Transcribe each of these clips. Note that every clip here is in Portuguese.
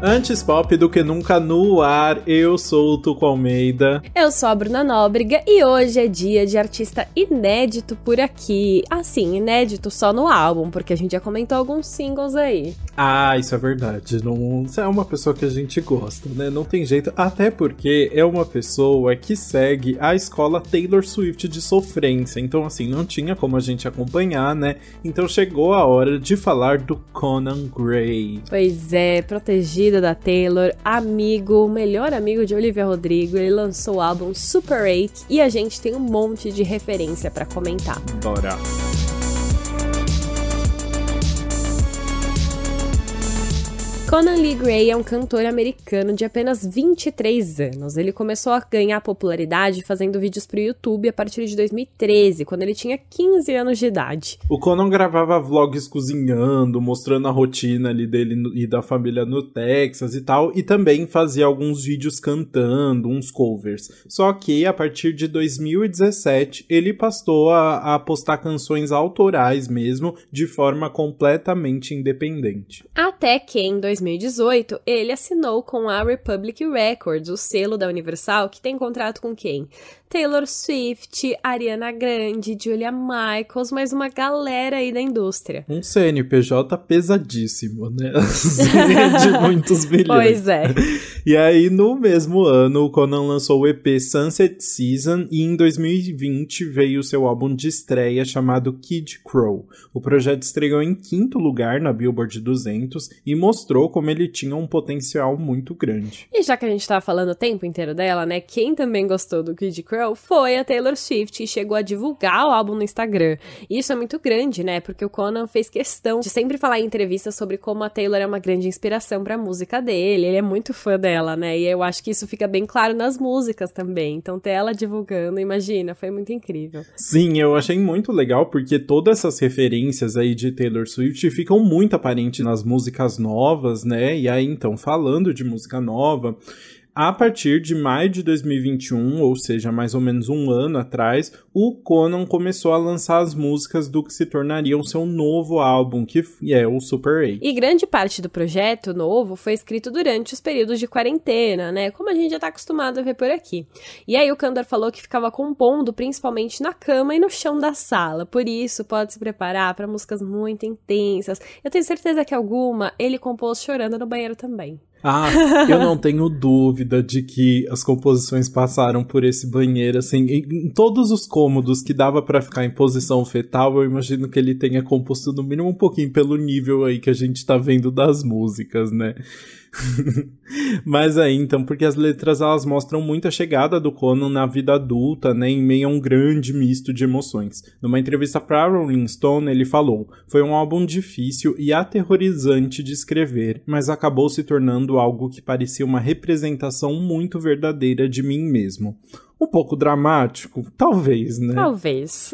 Antes pop do que nunca no ar, eu sou o Tuco Almeida. Eu sou a Bruna Nóbrega e hoje é dia de artista inédito por aqui. Assim, inédito só no álbum, porque a gente já comentou alguns singles aí. Ah, isso é verdade. Não, é uma pessoa que a gente gosta, né? Não tem jeito. Até porque é uma pessoa que segue a escola Taylor Swift de sofrência. Então, assim, não tinha como a gente acompanhar, né? Então chegou a hora de falar do Conan Gray. Pois é, protegido da Taylor, amigo, melhor amigo de Olivia Rodrigo, ele lançou o álbum Super 8 e a gente tem um monte de referência para comentar. Bora! Conan Lee Gray é um cantor americano de apenas 23 anos. Ele começou a ganhar popularidade fazendo vídeos para o YouTube a partir de 2013, quando ele tinha 15 anos de idade. O Conan gravava vlogs cozinhando, mostrando a rotina ali dele e da família no Texas e tal, e também fazia alguns vídeos cantando, uns covers. Só que a partir de 2017 ele passou a, a postar canções autorais mesmo, de forma completamente independente. Até que em 2018, ele assinou com a Republic Records, o selo da Universal, que tem contrato com quem? Taylor Swift, Ariana Grande, Julia Michaels, mais uma galera aí da indústria. Um CNPJ pesadíssimo, né? de muitos milhões. Pois é. E aí, no mesmo ano, o Conan lançou o EP Sunset Season e em 2020 veio o seu álbum de estreia chamado Kid Crow. O projeto estreou em quinto lugar na Billboard 200 e mostrou como ele tinha um potencial muito grande. E já que a gente tá falando o tempo inteiro dela, né? Quem também gostou do Kid Crow foi a Taylor Swift e chegou a divulgar o álbum no Instagram. E isso é muito grande, né? Porque o Conan fez questão de sempre falar em entrevistas sobre como a Taylor é uma grande inspiração para a música dele. Ele é muito fã dela, né? E eu acho que isso fica bem claro nas músicas também. Então ter ela divulgando, imagina, foi muito incrível. Sim, eu achei muito legal porque todas essas referências aí de Taylor Swift ficam muito aparentes nas músicas novas, né? E aí então falando de música nova, a partir de maio de 2021, ou seja, mais ou menos um ano atrás, o Conan começou a lançar as músicas do que se tornaria o seu novo álbum, que é o Super 8. E grande parte do projeto novo foi escrito durante os períodos de quarentena, né? Como a gente já tá acostumado a ver por aqui. E aí o Kandor falou que ficava compondo principalmente na cama e no chão da sala. Por isso, pode se preparar para músicas muito intensas. Eu tenho certeza que alguma ele compôs chorando no banheiro também. Ah, eu não tenho dúvida de que as composições passaram por esse banheiro, assim, em, todos os cômodos que dava para ficar em posição fetal, eu imagino que ele tenha composto no mínimo um pouquinho pelo nível aí que a gente tá vendo das músicas, né? Mas aí, então, porque as letras elas mostram muita chegada do Conan na vida adulta, né, em meio a um grande misto de emoções. Numa entrevista para Rolling Stone, ele falou: "Foi um álbum difícil e aterrorizante de escrever, mas acabou se tornando algo que parecia uma representação muito verdadeira de mim mesmo." Um pouco dramático, talvez, né? Talvez.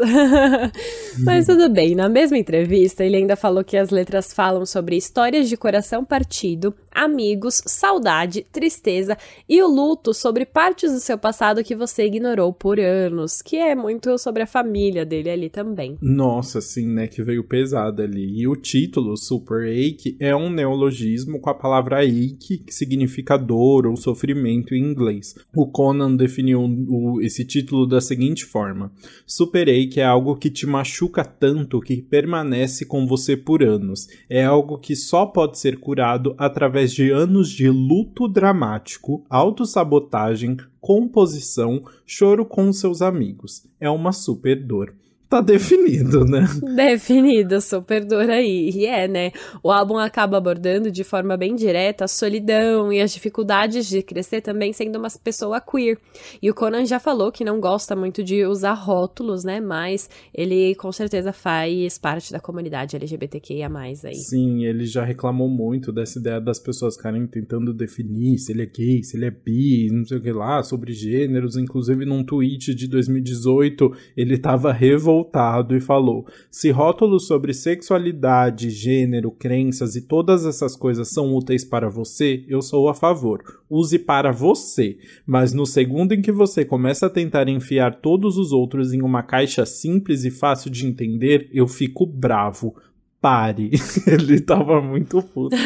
Mas tudo bem. Na mesma entrevista, ele ainda falou que as letras falam sobre histórias de coração partido, amigos, saudade, tristeza e o luto sobre partes do seu passado que você ignorou por anos, que é muito sobre a família dele ali também. Nossa, sim, né? Que veio pesado ali. E o título, Super Ache, é um neologismo com a palavra ache, que significa dor ou sofrimento em inglês. O Conan definiu o, esse título da seguinte forma: Super Ache é algo que te machuca tanto que permanece com você por anos. É algo que só pode ser curado através de anos de luto dramático, autossabotagem, composição, choro com seus amigos. É uma super dor tá definido, né? Definido, super dor aí. E é, né? O álbum acaba abordando de forma bem direta a solidão e as dificuldades de crescer também sendo uma pessoa queer. E o Conan já falou que não gosta muito de usar rótulos, né? Mas ele com certeza faz parte da comunidade LGBTQIA+, aí. Sim, ele já reclamou muito dessa ideia das pessoas ficarem tentando definir se ele é gay, se ele é bi, não sei o que lá, sobre gêneros. Inclusive, num tweet de 2018, ele tava revoltado revoltado e falou: se rótulos sobre sexualidade, gênero, crenças e todas essas coisas são úteis para você, eu sou a favor. Use para você. Mas no segundo em que você começa a tentar enfiar todos os outros em uma caixa simples e fácil de entender, eu fico bravo pare. Ele tava muito puto.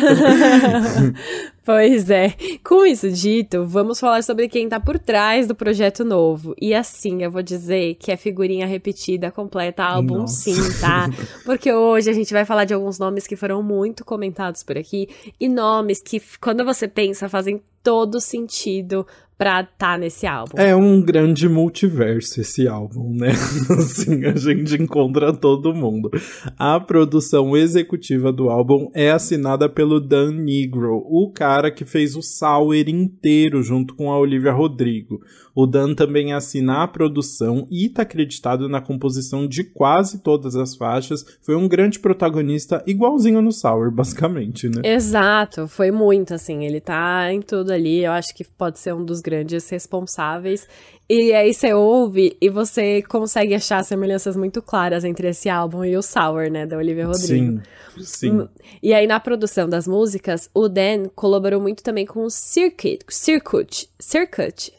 Pois é. Com isso dito, vamos falar sobre quem tá por trás do projeto novo. E assim, eu vou dizer que é figurinha repetida, completa álbum Nossa. sim, tá? Porque hoje a gente vai falar de alguns nomes que foram muito comentados por aqui e nomes que, quando você pensa, fazem todo sentido pra estar tá nesse álbum. É um grande multiverso esse álbum, né? assim, a gente encontra todo mundo. A produção executiva do álbum é assinada pelo Dan Negro, o cara que fez o Sour inteiro junto com a Olivia Rodrigo. O Dan também assina a produção e tá acreditado na composição de quase todas as faixas. Foi um grande protagonista, igualzinho no Sour, basicamente, né? Exato, foi muito assim. Ele tá em tudo ali. Eu acho que pode ser um dos grandes responsáveis. E aí você ouve e você consegue achar semelhanças muito claras entre esse álbum e o Sour, né, da Olivia Rodrigo. Sim, sim. E aí na produção das músicas, o Dan colaborou muito também com o Circuit, Circuit, Circuit,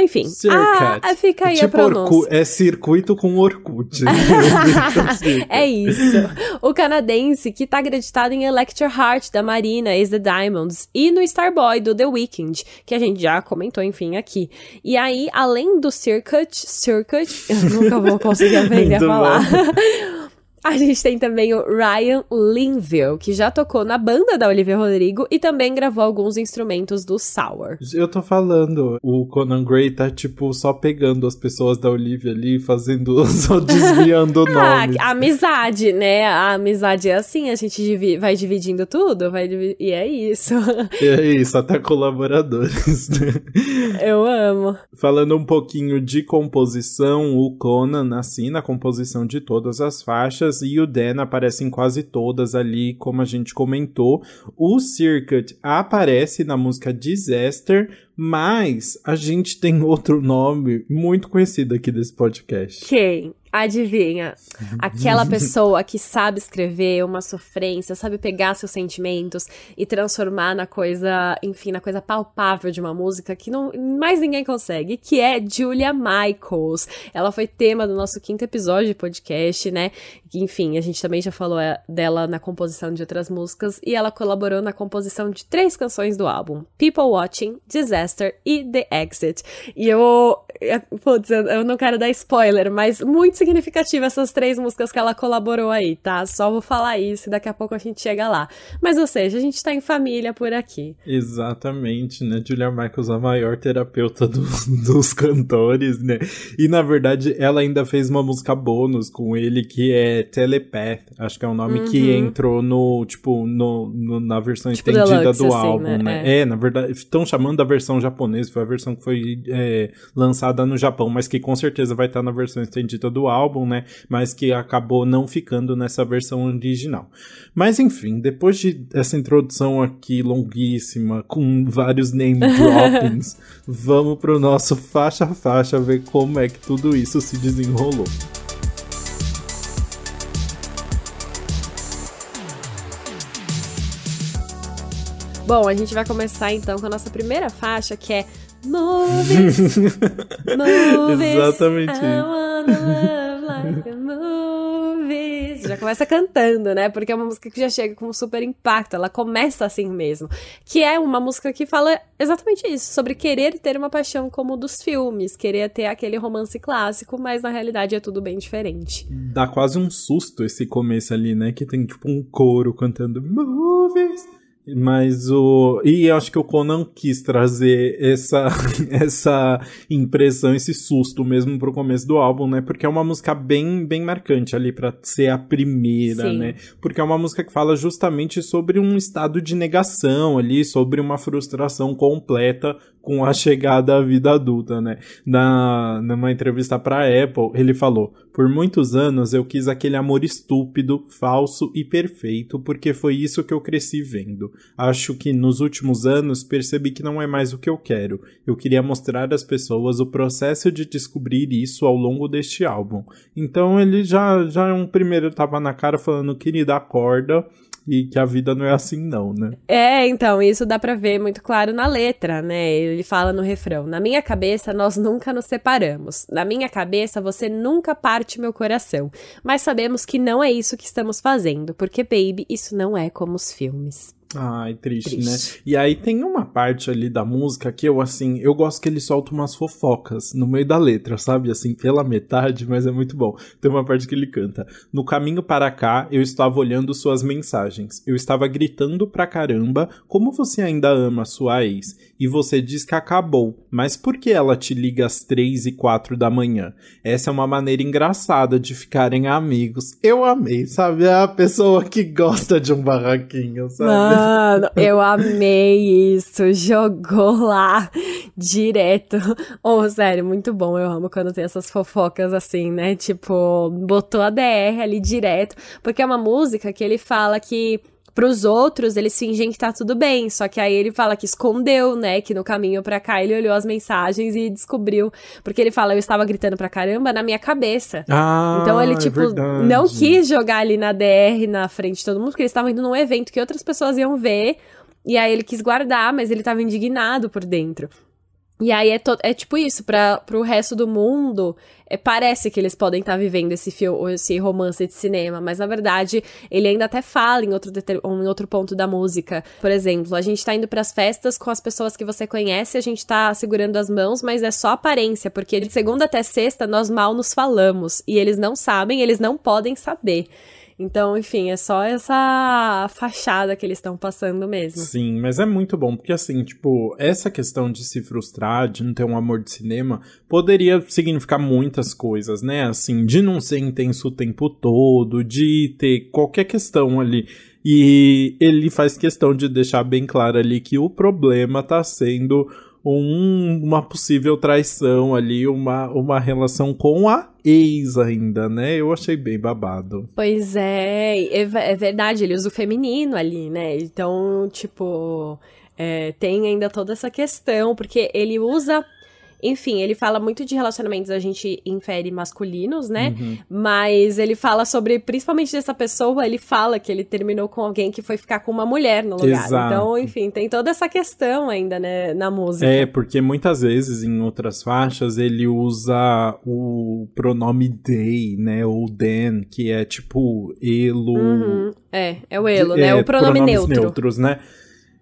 enfim. Circuit. Ah, fica aí tipo a pronúncia. é circuito com Orkut. é isso. O canadense que tá acreditado em Electra Heart, da Marina, Is The Diamonds, e no Starboy, do The Weeknd, que a gente já comentou, enfim, aqui. E aí, além do Circuit, Circuit, eu nunca vou conseguir aprender a falar. A gente tem também o Ryan Linville, que já tocou na banda da Olivia Rodrigo e também gravou alguns instrumentos do Sour. Eu tô falando, o Conan Gray tá, tipo, só pegando as pessoas da Olivia ali, fazendo, só desviando o nome. Ah, amizade, né? A amizade é assim, a gente divi vai dividindo tudo, vai divi e é isso. É isso, até colaboradores, né? Eu amo. Falando um pouquinho de composição, o Conan assina a composição de todas as faixas, e o Dan aparece em quase todas ali, como a gente comentou. O Circuit aparece na música Disaster, mas a gente tem outro nome muito conhecido aqui desse podcast. Quem? Adivinha? Aquela pessoa que sabe escrever uma sofrência, sabe pegar seus sentimentos e transformar na coisa, enfim, na coisa palpável de uma música que não mais ninguém consegue, que é Julia Michaels. Ela foi tema do nosso quinto episódio de podcast, né? Enfim, a gente também já falou é, dela na composição de outras músicas e ela colaborou na composição de três canções do álbum: People Watching, Disaster e The Exit. E eu, putz, eu não quero dar spoiler, mas muito significativa essas três músicas que ela colaborou aí, tá? Só vou falar isso e daqui a pouco a gente chega lá. Mas, ou seja, a gente tá em família por aqui. Exatamente, né? Julia Michaels, a maior terapeuta do, dos cantores, né? E, na verdade, ela ainda fez uma música bônus com ele que é Telepath, acho que é o um nome uhum. que entrou no, tipo, no, no na versão tipo estendida Deluxe, do assim, álbum, né? né? É. é. na verdade, estão chamando da versão japonesa, foi a versão que foi é, lançada no Japão, mas que com certeza vai estar na versão estendida do álbum, né? Mas que acabou não ficando nessa versão original. Mas enfim, depois de essa introdução aqui longuíssima, com vários name droppings, vamos pro nosso faixa a faixa ver como é que tudo isso se desenrolou. Bom, a gente vai começar então com a nossa primeira faixa, que é Movies. movies Exatamente. I wanna love like a movies. Já começa cantando, né? Porque é uma música que já chega com um super impacto. Ela começa assim mesmo. Que é uma música que fala exatamente isso. Sobre querer ter uma paixão como dos filmes. Querer ter aquele romance clássico, mas na realidade é tudo bem diferente. Dá quase um susto esse começo ali, né? Que tem tipo um coro cantando movies. Mas o. E eu acho que o Conan quis trazer essa, essa impressão, esse susto mesmo pro começo do álbum, né? Porque é uma música bem, bem marcante ali para ser a primeira, Sim. né? Porque é uma música que fala justamente sobre um estado de negação ali, sobre uma frustração completa com a chegada à vida adulta, né? Na, numa entrevista pra Apple, ele falou: Por muitos anos eu quis aquele amor estúpido, falso e perfeito, porque foi isso que eu cresci vendo. Acho que nos últimos anos percebi que não é mais o que eu quero. Eu queria mostrar às pessoas o processo de descobrir isso ao longo deste álbum. Então ele já, já é um primeiro tapa na cara falando: querida, acorda e que a vida não é assim não, né? É, então, isso dá pra ver muito claro na letra, né? Ele fala no refrão: Na minha cabeça, nós nunca nos separamos. Na minha cabeça, você nunca parte meu coração. Mas sabemos que não é isso que estamos fazendo, porque, baby, isso não é como os filmes. Ai, triste, triste, né? E aí tem uma parte ali da música que eu, assim, eu gosto que ele solta umas fofocas no meio da letra, sabe? Assim, pela metade, mas é muito bom. Tem uma parte que ele canta: No caminho para cá, eu estava olhando suas mensagens. Eu estava gritando pra caramba como você ainda ama sua ex. E você diz que acabou. Mas por que ela te liga às três e quatro da manhã? Essa é uma maneira engraçada de ficarem amigos. Eu amei, sabe? É a pessoa que gosta de um barraquinho, sabe? Mano, eu amei isso. Jogou lá direto. Oh, sério, muito bom. Eu amo quando tem essas fofocas assim, né? Tipo, botou a DR ali direto. Porque é uma música que ele fala que pros outros, eles fingem que tá tudo bem. Só que aí ele fala que escondeu, né? Que no caminho pra cá ele olhou as mensagens e descobriu. Porque ele fala, eu estava gritando pra caramba na minha cabeça. Ah, então ele, é tipo, verdade. não quis jogar ali na DR na frente de todo mundo, porque eles estavam indo num evento que outras pessoas iam ver. E aí ele quis guardar, mas ele tava indignado por dentro. E aí é, é tipo isso, para pro resto do mundo, é, parece que eles podem estar tá vivendo esse filme, esse romance de cinema, mas na verdade ele ainda até fala em outro, em outro ponto da música. Por exemplo, a gente tá indo pras festas com as pessoas que você conhece, a gente tá segurando as mãos, mas é só aparência, porque de segunda até sexta nós mal nos falamos, e eles não sabem, eles não podem saber. Então, enfim, é só essa fachada que eles estão passando mesmo. Sim, mas é muito bom, porque assim, tipo, essa questão de se frustrar, de não ter um amor de cinema, poderia significar muitas coisas, né? Assim, de não ser intenso o tempo todo, de ter qualquer questão ali. E ele faz questão de deixar bem claro ali que o problema tá sendo um, uma possível traição ali, uma, uma relação com a ex ainda, né? Eu achei bem babado. Pois é, é, é verdade, ele usa o feminino ali, né? Então, tipo, é, tem ainda toda essa questão, porque ele usa enfim, ele fala muito de relacionamentos, a gente infere masculinos, né? Uhum. Mas ele fala sobre, principalmente dessa pessoa, ele fala que ele terminou com alguém que foi ficar com uma mulher no lugar. Exato. Então, enfim, tem toda essa questão ainda, né, na música. É, porque muitas vezes em outras faixas ele usa o pronome they, né? Ou then, que é tipo elo. Uhum. É, é o elo, né? É, o pronome neutro. neutros, né?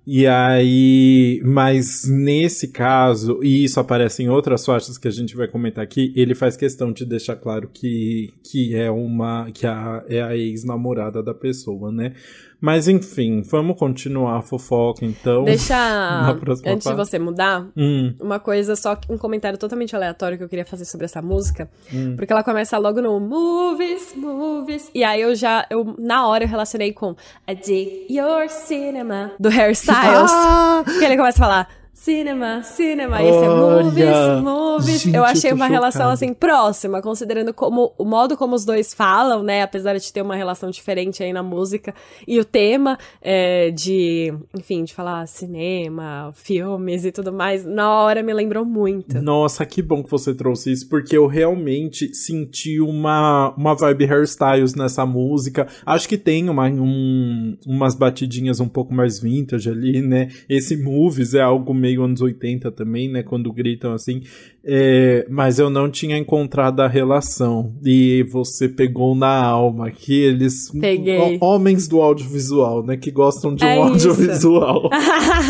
E aí, mas nesse caso, e isso aparece em outras faixas que a gente vai comentar aqui, ele faz questão de deixar claro que, que é uma que a, é a ex-namorada da pessoa, né? Mas enfim, vamos continuar a fofoca então. Deixa. antes parte. de você mudar, hum. uma coisa, só um comentário totalmente aleatório que eu queria fazer sobre essa música. Hum. Porque ela começa logo no movies, movies. E aí eu já, eu, na hora eu relacionei com I dig your cinema, do Hairstyles. Ah! que ele começa a falar. Cinema, cinema, esse é movies, movies. Gente, eu achei eu uma relação assim próxima, considerando como o modo como os dois falam, né? Apesar de ter uma relação diferente aí na música e o tema é, de, enfim, de falar cinema, filmes e tudo mais, na hora me lembrou muito. Nossa, que bom que você trouxe isso, porque eu realmente senti uma, uma vibe hairstyles nessa música. Acho que tem uma, um, umas batidinhas um pouco mais vintage ali, né? Esse movies é algo meio meio anos 80 também, né? Quando gritam assim. É, mas eu não tinha encontrado a relação. E você pegou na alma que eles. Peguei. Homens do audiovisual, né? Que gostam de um é audiovisual.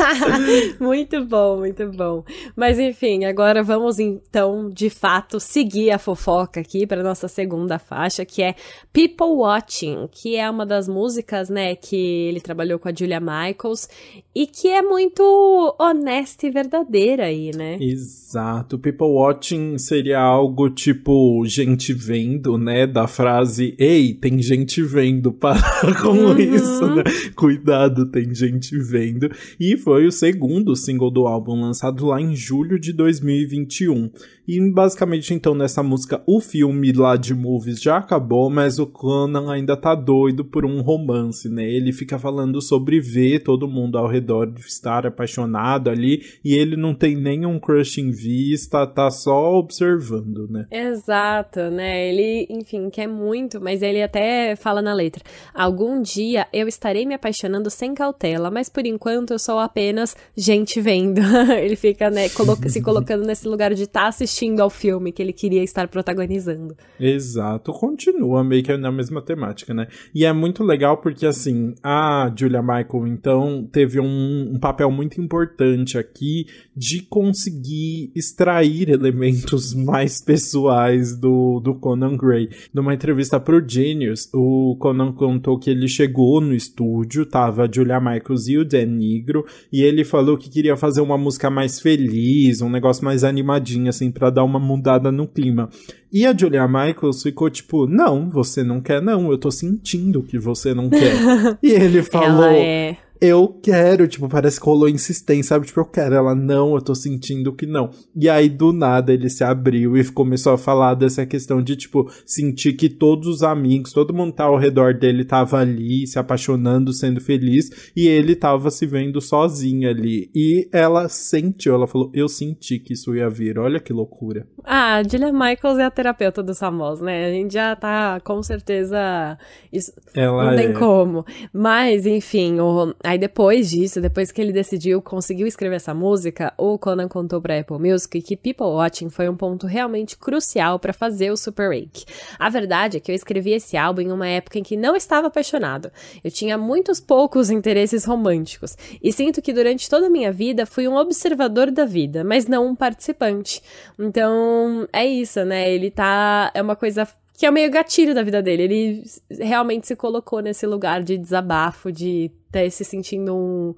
muito bom, muito bom. Mas enfim, agora vamos então, de fato, seguir a fofoca aqui para nossa segunda faixa, que é People Watching, que é uma das músicas, né? Que ele trabalhou com a Julia Michaels e que é muito honesta e verdadeira aí, né? Exato. People people watching seria algo tipo gente vendo, né? Da frase, ei, tem gente vendo, para com uhum. isso, né? Cuidado, tem gente vendo. E foi o segundo single do álbum lançado lá em julho de 2021. E basicamente, então, nessa música, o filme lá de movies já acabou, mas o Conan ainda tá doido por um romance, né? Ele fica falando sobre ver todo mundo ao redor estar apaixonado ali e ele não tem nenhum crush em vista, tá só observando, né? Exato, né? Ele, enfim, quer muito, mas ele até fala na letra: algum dia eu estarei me apaixonando sem cautela, mas por enquanto eu sou apenas gente vendo. ele fica, né, se colocando nesse lugar de estar tá assistindo ao filme que ele queria estar protagonizando. Exato, continua meio que na mesma temática, né? E é muito legal porque, assim, a Julia Michael, então, teve um, um papel muito importante aqui de conseguir extrair elementos mais pessoais do, do Conan Gray. Numa entrevista pro Genius, o Conan contou que ele chegou no estúdio, tava a Julia Michaels e o Dan Negro, e ele falou que queria fazer uma música mais feliz, um negócio mais animadinho, assim, para dar uma mudada no clima. E a Julia Michaels ficou tipo, não, você não quer, não, eu tô sentindo que você não quer. e ele falou. Ela é eu quero, tipo, parece que rolou insistência, sabe? Tipo, eu quero. Ela, não, eu tô sentindo que não. E aí, do nada, ele se abriu e começou a falar dessa questão de, tipo, sentir que todos os amigos, todo mundo tá ao redor dele tava ali, se apaixonando, sendo feliz, e ele tava se vendo sozinho ali. E ela sentiu, ela falou, eu senti que isso ia vir. Olha que loucura. Ah, Julia Michaels é a terapeuta dos famosos, né? A gente já tá, com certeza, isso ela não tem é... como. Mas, enfim, o Aí depois disso, depois que ele decidiu, conseguiu escrever essa música, o Conan contou pra Apple Music que People Watching foi um ponto realmente crucial para fazer o Super Rake. A verdade é que eu escrevi esse álbum em uma época em que não estava apaixonado. Eu tinha muitos poucos interesses românticos e sinto que durante toda a minha vida fui um observador da vida, mas não um participante. Então, é isso, né? Ele tá é uma coisa que é meio gatilho da vida dele. Ele realmente se colocou nesse lugar de desabafo, de ter se sentindo um.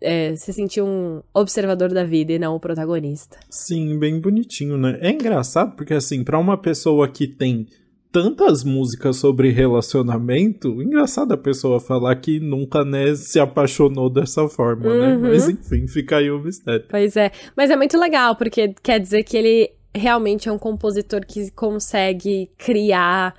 É, se sentir um observador da vida e não o protagonista. Sim, bem bonitinho, né? É engraçado porque, assim, para uma pessoa que tem tantas músicas sobre relacionamento, engraçado a pessoa falar que nunca, né, se apaixonou dessa forma, né? uhum. né? Mas enfim, fica aí o mistério. Pois é. Mas é muito legal, porque quer dizer que ele realmente é um compositor que consegue criar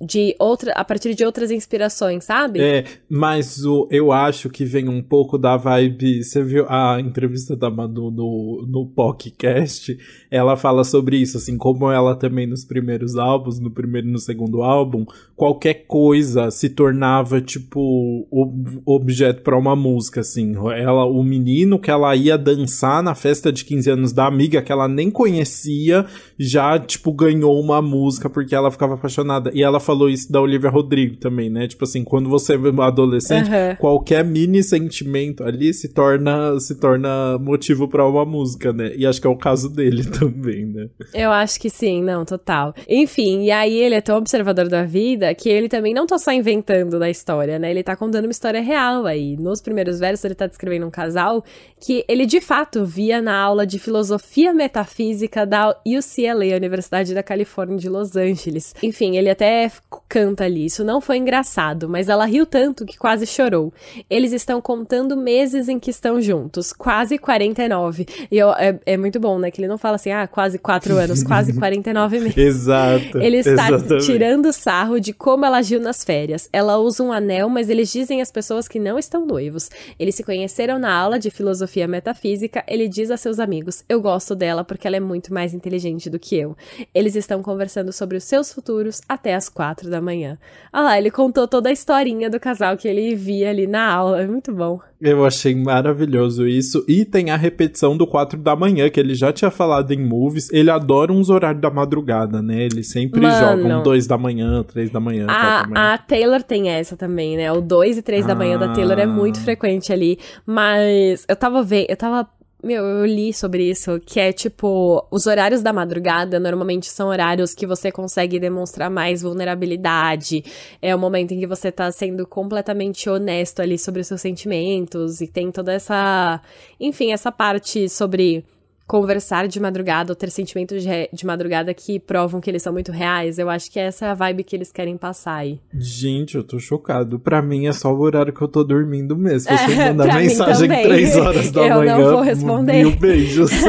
de outra, a partir de outras inspirações, sabe? É, mas o, eu acho que vem um pouco da vibe. Você viu a entrevista da Manu no, no podcast? Ela fala sobre isso, assim, como ela também nos primeiros álbuns, no primeiro e no segundo álbum, qualquer coisa se tornava, tipo, ob, objeto para uma música, assim. Ela, o menino que ela ia dançar na festa de 15 anos da amiga, que ela nem conhecia, já, tipo, ganhou uma música porque ela ficava apaixonada. E ela falou isso da Olivia Rodrigo também, né? Tipo assim, quando você é adolescente, uhum. qualquer mini sentimento ali se torna se torna motivo para uma música, né? E acho que é o caso dele também, né? Eu acho que sim, não, total. Enfim, e aí ele é tão observador da vida que ele também não tá só inventando da história, né? Ele tá contando uma história real aí. Nos primeiros versos ele tá descrevendo um casal que ele de fato via na aula de filosofia metafísica da UCLA, Universidade da Califórnia de Los Angeles. Enfim, ele até canta ali. Isso não foi engraçado, mas ela riu tanto que quase chorou. Eles estão contando meses em que estão juntos, quase 49. E eu, é, é muito bom, né? Que ele não fala assim, ah, quase 4 anos, quase 49 meses. Exato. Ele está exatamente. tirando sarro de como ela agiu nas férias. Ela usa um anel, mas eles dizem às pessoas que não estão noivos. Eles se conheceram na aula de filosofia metafísica. Ele diz a seus amigos: Eu gosto dela porque ela é muito mais inteligente do que eu. Eles estão conversando sobre os seus futuros até as quatro quatro da manhã. Ah lá, ele contou toda a historinha do casal que ele via ali na aula. É muito bom. Eu achei maravilhoso isso. E tem a repetição do 4 da manhã, que ele já tinha falado em movies. Ele adora uns horários da madrugada, né? Ele sempre Mano, joga um 2 da manhã, 3 da manhã. A, da manhã. a Taylor tem essa também, né? O 2 e 3 ah. da manhã da Taylor é muito ah. frequente ali. Mas eu tava vendo, eu tava meu, eu li sobre isso, que é tipo, os horários da madrugada normalmente são horários que você consegue demonstrar mais vulnerabilidade. É o momento em que você tá sendo completamente honesto ali sobre os seus sentimentos e tem toda essa, enfim, essa parte sobre conversar de madrugada ou ter sentimentos de, de, madrugada que provam que eles são muito reais. Eu acho que essa é a vibe que eles querem passar aí. Gente, eu tô chocado. Pra mim é só o horário que eu tô dormindo mesmo. Se você é, mandar mensagem três horas da eu manhã, não vou responder. mil beijos.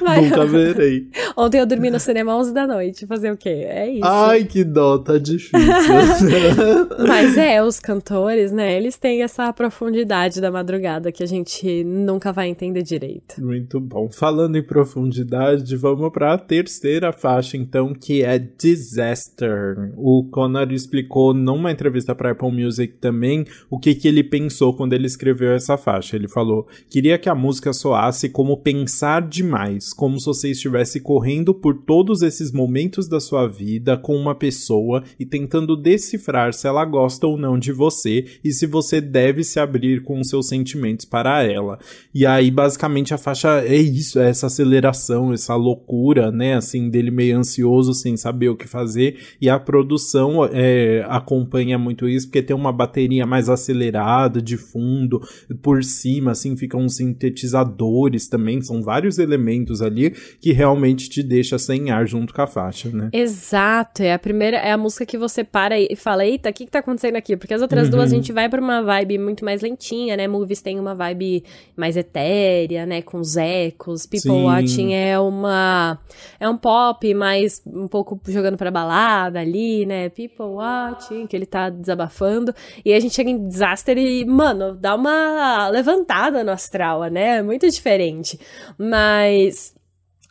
Nunca verei. Ontem eu dormi no cinema 11 da noite. Fazer o quê? É isso. Ai, que dó, tá difícil. Mas é, os cantores, né, eles têm essa profundidade da madrugada que a gente nunca vai entender direito. Muito bom. Falando em profundidade, vamos para a terceira faixa, então, que é Disaster. O Connor explicou numa entrevista para Apple Music também o que, que ele pensou quando ele escreveu essa faixa. Ele falou: queria que a música soasse como pensar demais, como se você estivesse correndo por todos esses momentos da sua vida com uma pessoa e tentando decifrar se ela gosta ou não de você e se você deve se abrir com os seus sentimentos para ela. E aí, basicamente, a faixa é isso, é essa aceleração, essa loucura, né, assim, dele meio ansioso sem saber o que fazer, e a produção é, acompanha muito isso, porque tem uma bateria mais acelerada de fundo, por cima, assim, ficam sintetizadores também, são vários elementos ali que realmente te deixa sem ar junto com a faixa, né? Exato, é a primeira, é a música que você para e fala, eita, o que que tá acontecendo aqui? Porque as outras uhum. duas a gente vai pra uma vibe muito mais lentinha, né, Movies tem uma vibe mais etérea, né, com Zé, People Sim. Watching é uma. É um pop, mas um pouco jogando pra balada ali, né? People Watching, que ele tá desabafando. E a gente chega em Disaster e, mano, dá uma levantada no astral, né? É muito diferente. Mas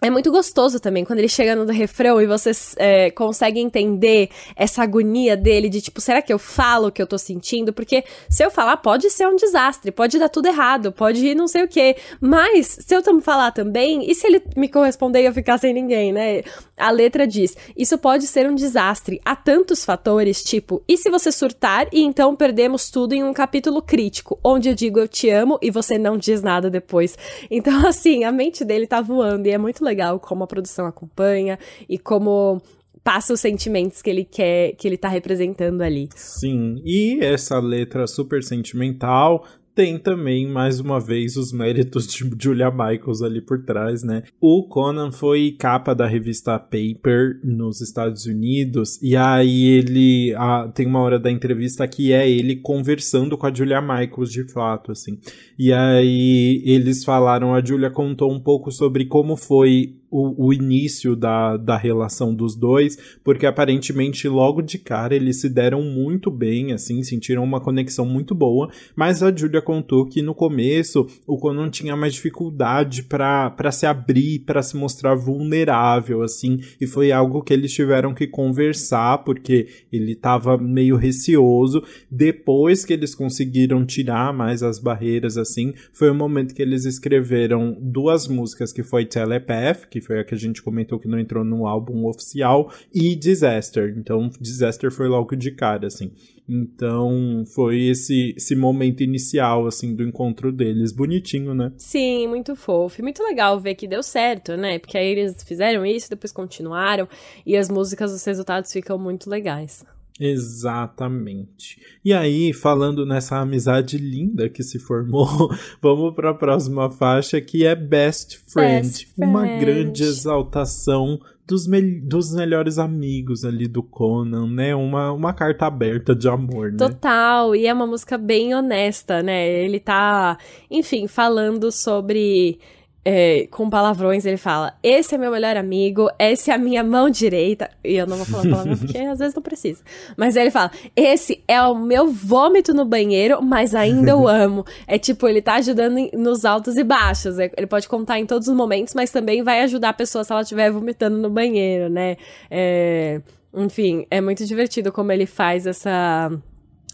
é muito gostoso também quando ele chega no refrão e você é, consegue entender essa agonia dele de tipo, será que eu falo o que eu tô sentindo? Porque se eu falar, pode ser um desastre, pode dar tudo errado, pode ir não sei o quê. Mas se eu falar também, e se ele me corresponder e eu ficar sem ninguém, né? A letra diz: Isso pode ser um desastre. Há tantos fatores, tipo, e se você surtar e então perdemos tudo em um capítulo crítico, onde eu digo eu te amo e você não diz nada depois. Então, assim, a mente dele tá voando e é muito legal como a produção acompanha e como passa os sentimentos que ele quer, que ele tá representando ali. Sim, e essa letra super sentimental tem também, mais uma vez, os méritos de Julia Michaels ali por trás, né? O Conan foi capa da revista Paper nos Estados Unidos, e aí ele a, tem uma hora da entrevista que é ele conversando com a Julia Michaels de fato, assim. E aí eles falaram, a Julia contou um pouco sobre como foi o, o, início da, da relação dos dois, porque aparentemente logo de cara eles se deram muito bem, assim, sentiram uma conexão muito boa, mas a Julia contou que no começo o Conan tinha mais dificuldade para se abrir, para se mostrar vulnerável, assim, e foi algo que eles tiveram que conversar, porque ele estava meio receoso. Depois que eles conseguiram tirar mais as barreiras, assim, foi o momento que eles escreveram duas músicas que foi Telepath, que foi a que a gente comentou que não entrou no álbum oficial, e Disaster. Então, Disaster foi logo de cara, assim. Então, foi esse, esse momento inicial, assim, do encontro deles. Bonitinho, né? Sim, muito fofo. Muito legal ver que deu certo, né? Porque aí eles fizeram isso, depois continuaram, e as músicas, os resultados ficam muito legais. Exatamente. E aí, falando nessa amizade linda que se formou, vamos para a próxima faixa que é Best Friend, Best Friend. uma grande exaltação dos, me dos melhores amigos ali do Conan, né? Uma, uma carta aberta de amor, né? Total, e é uma música bem honesta, né? Ele tá, enfim, falando sobre é, com palavrões, ele fala: Esse é meu melhor amigo, essa é a minha mão direita. E eu não vou falar palavrão porque às vezes não precisa. Mas ele fala: Esse é o meu vômito no banheiro, mas ainda o amo. É tipo, ele tá ajudando nos altos e baixos. É, ele pode contar em todos os momentos, mas também vai ajudar a pessoa se ela estiver vomitando no banheiro, né? É, enfim, é muito divertido como ele faz essa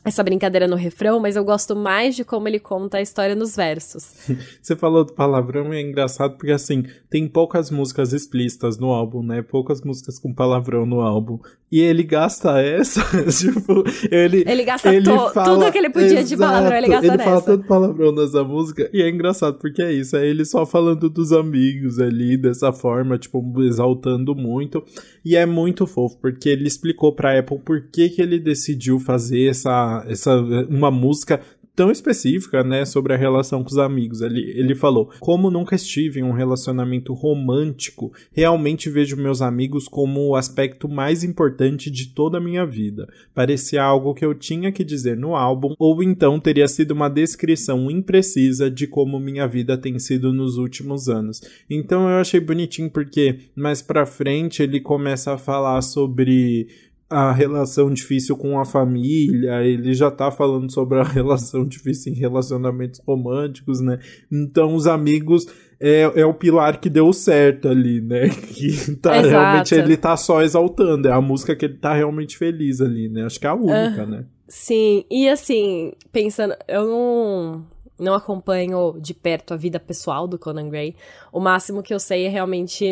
essa brincadeira no refrão, mas eu gosto mais de como ele conta a história nos versos. Você falou do palavrão e é engraçado porque assim, tem poucas músicas explícitas no álbum, né? Poucas músicas com palavrão no álbum. E ele gasta essa, tipo, ele Ele gasta ele fala, tudo que ele podia exato, de palavrão, ele gasta ele nessa. Ele fala tanto palavrão nessa música e é engraçado porque é isso, é ele só falando dos amigos ali dessa forma, tipo, exaltando muito. E é muito fofo porque ele explicou pra Apple por que que ele decidiu fazer essa essa uma música tão específica, né, sobre a relação com os amigos. Ele, ele falou: Como nunca estive em um relacionamento romântico, realmente vejo meus amigos como o aspecto mais importante de toda a minha vida. Parecia algo que eu tinha que dizer no álbum, ou então teria sido uma descrição imprecisa de como minha vida tem sido nos últimos anos. Então eu achei bonitinho porque mais pra frente ele começa a falar sobre a relação difícil com a família, ele já tá falando sobre a relação difícil em relacionamentos românticos, né? Então os amigos é, é o pilar que deu certo ali, né? Que tá Exato. realmente ele tá só exaltando, é a música que ele tá realmente feliz ali, né? Acho que é a única, uh, né? Sim, e assim, pensando, eu não não acompanho de perto a vida pessoal do Conan Gray. O máximo que eu sei é realmente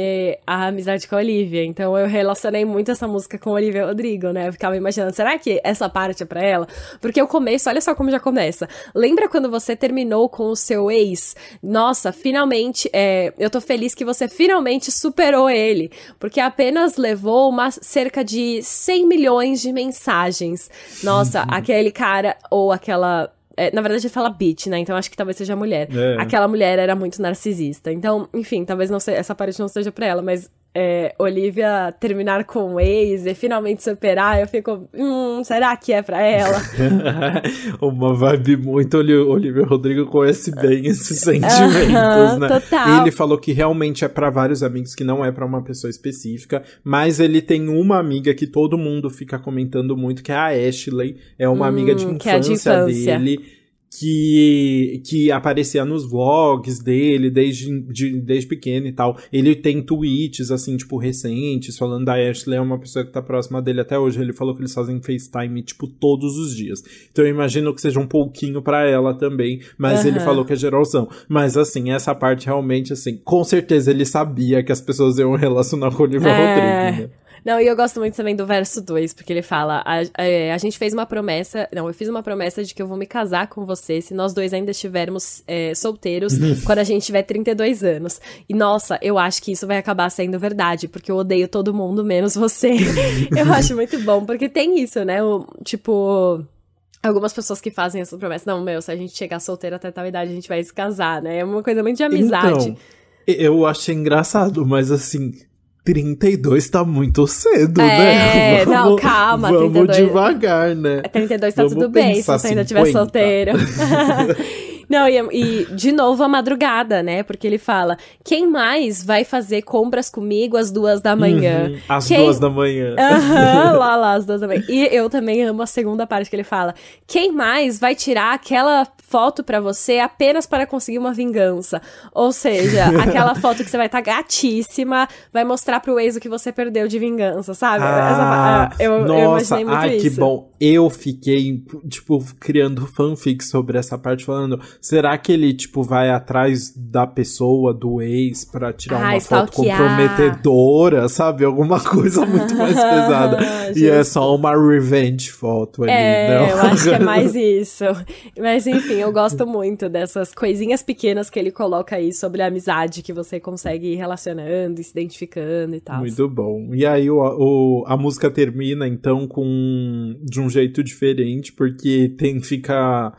a amizade com a Olivia. Então eu relacionei muito essa música com a Olivia Rodrigo, né? Eu ficava imaginando, será que essa parte é pra ela? Porque o começo, olha só como já começa. Lembra quando você terminou com o seu ex? Nossa, finalmente, é, eu tô feliz que você finalmente superou ele. Porque apenas levou uma, cerca de 100 milhões de mensagens. Nossa, aquele cara ou aquela é, na verdade, ele fala bitch, né? Então acho que talvez seja mulher. É. Aquela mulher era muito narcisista. Então, enfim, talvez não se, essa parte não seja pra ela, mas é, Olivia terminar com o ex e finalmente superar, eu fico, hum, será que é pra ela? Uma vibe muito Olivia Rodrigo conhece bem esses sentimentos, né? Total. Ele falou que realmente é para vários amigos, que não é para uma pessoa específica, mas ele tem uma amiga que todo mundo fica comentando muito, que é a Ashley, é uma hum, amiga de infância, é de infância. dele que, que aparecia nos vlogs dele desde, de, desde pequeno e tal. Ele tem tweets, assim, tipo, recentes, falando da Ashley, é uma pessoa que tá próxima dele até hoje. Ele falou que eles fazem FaceTime, tipo, todos os dias. Então eu imagino que seja um pouquinho para ela também, mas uhum. ele falou que é geralzão. Mas, assim, essa parte realmente, assim, com certeza ele sabia que as pessoas iam relacionar com o Oliver é... Rodrigo, né? Não, e eu gosto muito também do verso 2, porque ele fala: a, a, a, gente fez uma promessa. Não, eu fiz uma promessa de que eu vou me casar com você se nós dois ainda estivermos é, solteiros quando a gente tiver 32 anos. E nossa, eu acho que isso vai acabar sendo verdade, porque eu odeio todo mundo menos você. eu acho muito bom, porque tem isso, né? O, tipo. Algumas pessoas que fazem essa promessa, não, meu, se a gente chegar solteiro até tal idade, a gente vai se casar, né? É uma coisa muito de amizade. Então, eu achei engraçado, mas assim, 32 tá muito cedo, é, né? Vamos, não, calma. Vamos 32, devagar, né? 32 tá vamos tudo bem se você ainda estiver solteiro. Não, e, e, de novo a madrugada, né? Porque ele fala: quem mais vai fazer compras comigo às duas da manhã? Uhum, às quem... duas da manhã. Aham, uhum, lá, lá, às duas da manhã. E eu também amo a segunda parte que ele fala: quem mais vai tirar aquela foto para você apenas para conseguir uma vingança? Ou seja, aquela foto que você vai estar tá gatíssima, vai mostrar pro ex o que você perdeu de vingança, sabe? Ah, Essa, eu, nossa, eu imaginei muito ai, isso. que bom. Eu fiquei, tipo, criando fanfic sobre essa parte, falando Será que ele, tipo, vai atrás da pessoa, do ex, pra tirar ah, uma foto comprometedora, sabe? Alguma coisa muito mais pesada. e é só uma revenge foto ali, é, não? eu acho que é mais isso. Mas enfim, eu gosto muito dessas coisinhas pequenas que ele coloca aí sobre a amizade que você consegue ir relacionando, se identificando e tal. Muito bom. E aí o, o, a música termina, então, com de um jeito diferente, porque tem fica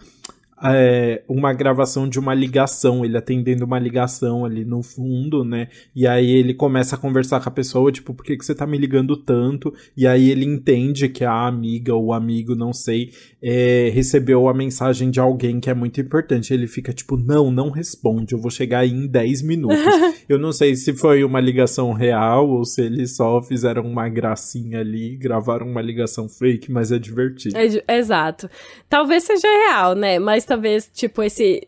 é, uma gravação de uma ligação, ele atendendo uma ligação ali no fundo, né? E aí ele começa a conversar com a pessoa, tipo, por que, que você tá me ligando tanto? E aí ele entende que a amiga ou amigo, não sei, é, recebeu a mensagem de alguém que é muito importante. Ele fica tipo, não, não responde, eu vou chegar aí em 10 minutos. eu não sei se foi uma ligação real ou se eles só fizeram uma gracinha ali, gravaram uma ligação fake, mas é divertido. É, exato. Talvez seja real, né? Mas talvez, tipo, esse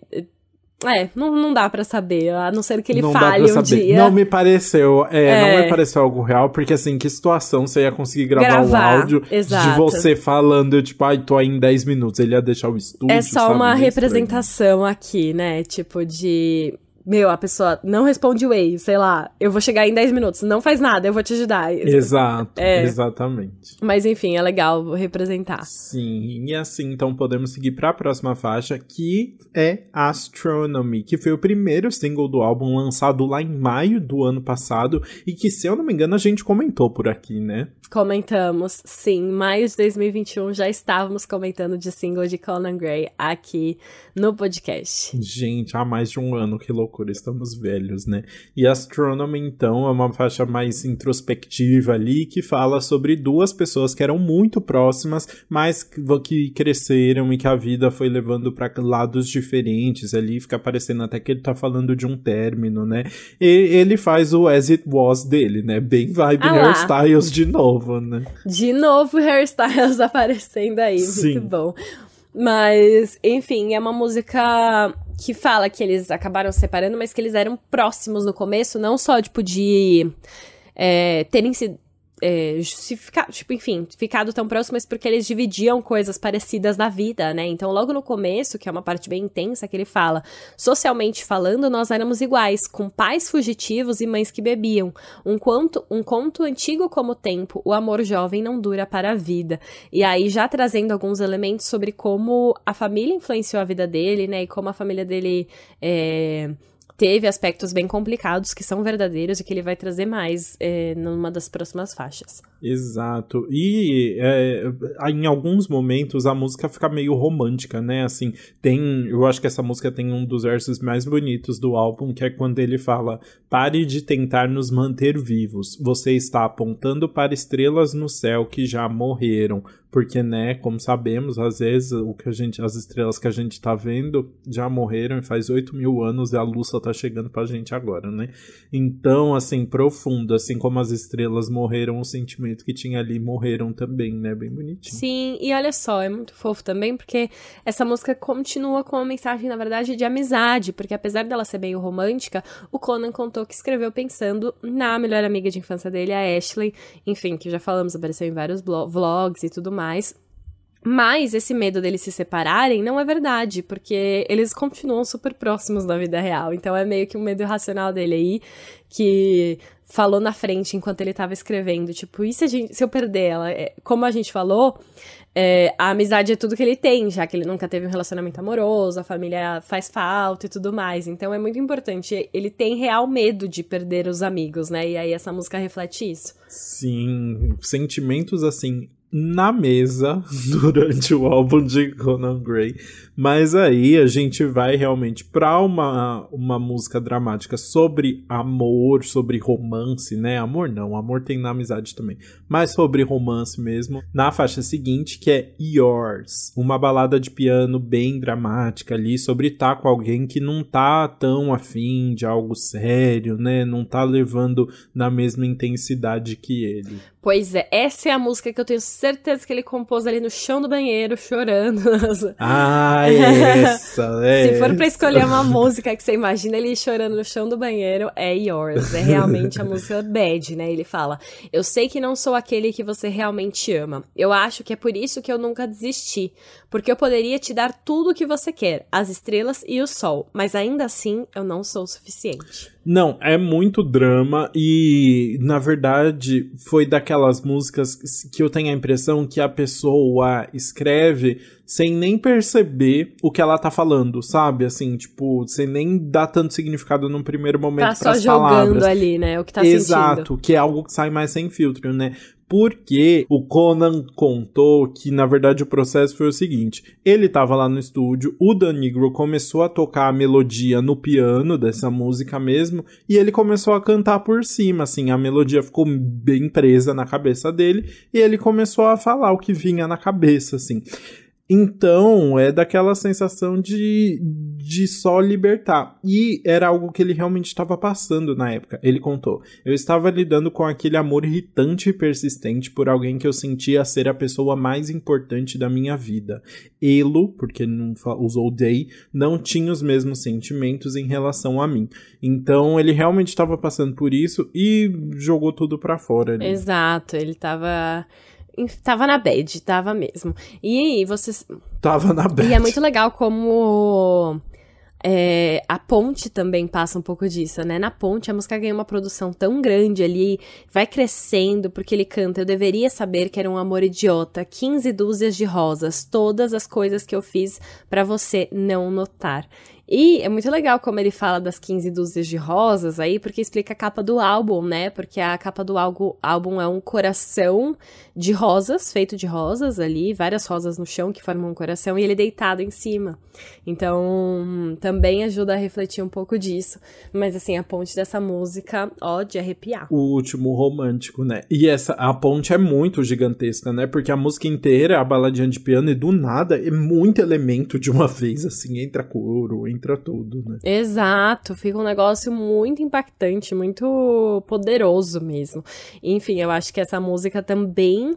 é, não, não dá para saber, a não ser que ele não fale um dia. Não me pareceu, é, é, não me pareceu algo real, porque assim, que situação você ia conseguir gravar, gravar um áudio exato. de você falando, tipo, ai, tô aí em 10 minutos, ele ia deixar o estúdio, É só uma representação aqui, né, tipo de meu, a pessoa não responde o Way, sei lá, eu vou chegar em 10 minutos, não faz nada, eu vou te ajudar. Exato, é. exatamente. Mas enfim, é legal representar. Sim, e assim, então podemos seguir para a próxima faixa, que é Astronomy, que foi o primeiro single do álbum lançado lá em maio do ano passado e que, se eu não me engano, a gente comentou por aqui, né? Comentamos, sim. Maio de 2021 já estávamos comentando de single de Conan Gray aqui no podcast. Gente, há mais de um ano, que loucura, estamos velhos, né? E Astronomy, então, é uma faixa mais introspectiva ali que fala sobre duas pessoas que eram muito próximas, mas que cresceram e que a vida foi levando para lados diferentes ali, fica parecendo até que ele tá falando de um término, né? E ele faz o As It Was dele, né? Bem vibe ah hairstyles de novo novo, né? De novo, hairstyles aparecendo aí. Sim. Muito bom. Mas, enfim, é uma música que fala que eles acabaram se separando, mas que eles eram próximos no começo, não só, tipo, de é, terem sido é, ficar, tipo, enfim, ficado tão próximos porque eles dividiam coisas parecidas da vida, né? Então, logo no começo, que é uma parte bem intensa, que ele fala: socialmente falando, nós éramos iguais, com pais fugitivos e mães que bebiam. Um conto, um conto antigo como o tempo, o amor jovem não dura para a vida. E aí, já trazendo alguns elementos sobre como a família influenciou a vida dele, né? E como a família dele. É teve aspectos bem complicados que são verdadeiros e que ele vai trazer mais é, numa das próximas faixas. Exato. E é, em alguns momentos a música fica meio romântica, né? Assim, tem. Eu acho que essa música tem um dos versos mais bonitos do álbum, que é quando ele fala: Pare de tentar nos manter vivos. Você está apontando para estrelas no céu que já morreram porque, né, como sabemos, às vezes o que a gente, as estrelas que a gente tá vendo já morreram e faz 8 mil anos e a luz só tá chegando pra gente agora, né? Então, assim, profundo, assim como as estrelas morreram, o sentimento que tinha ali morreram também, né? Bem bonitinho. Sim, e olha só, é muito fofo também, porque essa música continua com uma mensagem, na verdade, de amizade, porque apesar dela ser meio romântica, o Conan contou que escreveu pensando na melhor amiga de infância dele, a Ashley, enfim, que já falamos, apareceu em vários vlogs e tudo mais mais. Mas esse medo deles se separarem não é verdade, porque eles continuam super próximos na vida real. Então é meio que um medo irracional dele aí, que falou na frente enquanto ele tava escrevendo. Tipo, e se, gente, se eu perder ela? É, como a gente falou, é, a amizade é tudo que ele tem, já que ele nunca teve um relacionamento amoroso, a família faz falta e tudo mais. Então é muito importante. Ele tem real medo de perder os amigos, né? E aí essa música reflete isso. Sim, sentimentos assim na mesa durante o álbum de Conan Gray. Mas aí a gente vai realmente para uma, uma música dramática sobre amor, sobre romance, né? Amor não, amor tem na amizade também. Mas sobre romance mesmo, na faixa seguinte, que é Yours. Uma balada de piano bem dramática ali, sobre estar tá com alguém que não tá tão afim de algo sério, né? Não tá levando na mesma intensidade que ele. Pois é, essa é a música que eu tenho certeza que ele compôs ali no chão do banheiro, chorando. Ah, essa, é. Se for pra escolher uma música que você imagina ele chorando no chão do banheiro, é Yours. É realmente a música bad, né? Ele fala: Eu sei que não sou aquele que você realmente ama. Eu acho que é por isso que eu nunca desisti. Porque eu poderia te dar tudo o que você quer, as estrelas e o sol. Mas ainda assim, eu não sou o suficiente. Não, é muito drama e, na verdade, foi daquelas músicas que eu tenho a impressão que a pessoa escreve sem nem perceber o que ela tá falando, sabe? Assim, tipo, sem nem dar tanto significado num primeiro momento tá só jogando palavras. ali, né? O que tá Exato, sentindo. que é algo que sai mais sem filtro, né? Porque o Conan contou que na verdade o processo foi o seguinte: ele estava lá no estúdio, o Dan Negro começou a tocar a melodia no piano dessa música mesmo, e ele começou a cantar por cima, assim, a melodia ficou bem presa na cabeça dele, e ele começou a falar o que vinha na cabeça, assim. Então, é daquela sensação de, de só libertar. E era algo que ele realmente estava passando na época. Ele contou: Eu estava lidando com aquele amor irritante e persistente por alguém que eu sentia ser a pessoa mais importante da minha vida. Elo, porque não usou they, não tinha os mesmos sentimentos em relação a mim. Então, ele realmente estava passando por isso e jogou tudo para fora. Ali. Exato, ele estava Tava na bad, tava mesmo. E vocês. Tava na bad. E é muito legal como. É, a ponte também passa um pouco disso, né? Na ponte a música ganha uma produção tão grande ali, vai crescendo, porque ele canta: Eu deveria saber que era um amor idiota, 15 dúzias de rosas, todas as coisas que eu fiz para você não notar. E é muito legal como ele fala das 15 dúzias de rosas aí, porque explica a capa do álbum, né? Porque a capa do álbum é um coração de rosas, feito de rosas ali, várias rosas no chão que formam um coração, e ele deitado em cima. Então, também ajuda a refletir um pouco disso. Mas assim, a ponte dessa música, ó, de arrepiar. O último romântico, né? E essa, a ponte é muito gigantesca, né? Porque a música inteira, a baladinha de piano, e do nada é muito elemento de uma vez, assim, entra couro, entra tudo, né? Exato, fica um negócio muito impactante, muito poderoso mesmo. Enfim, eu acho que essa música também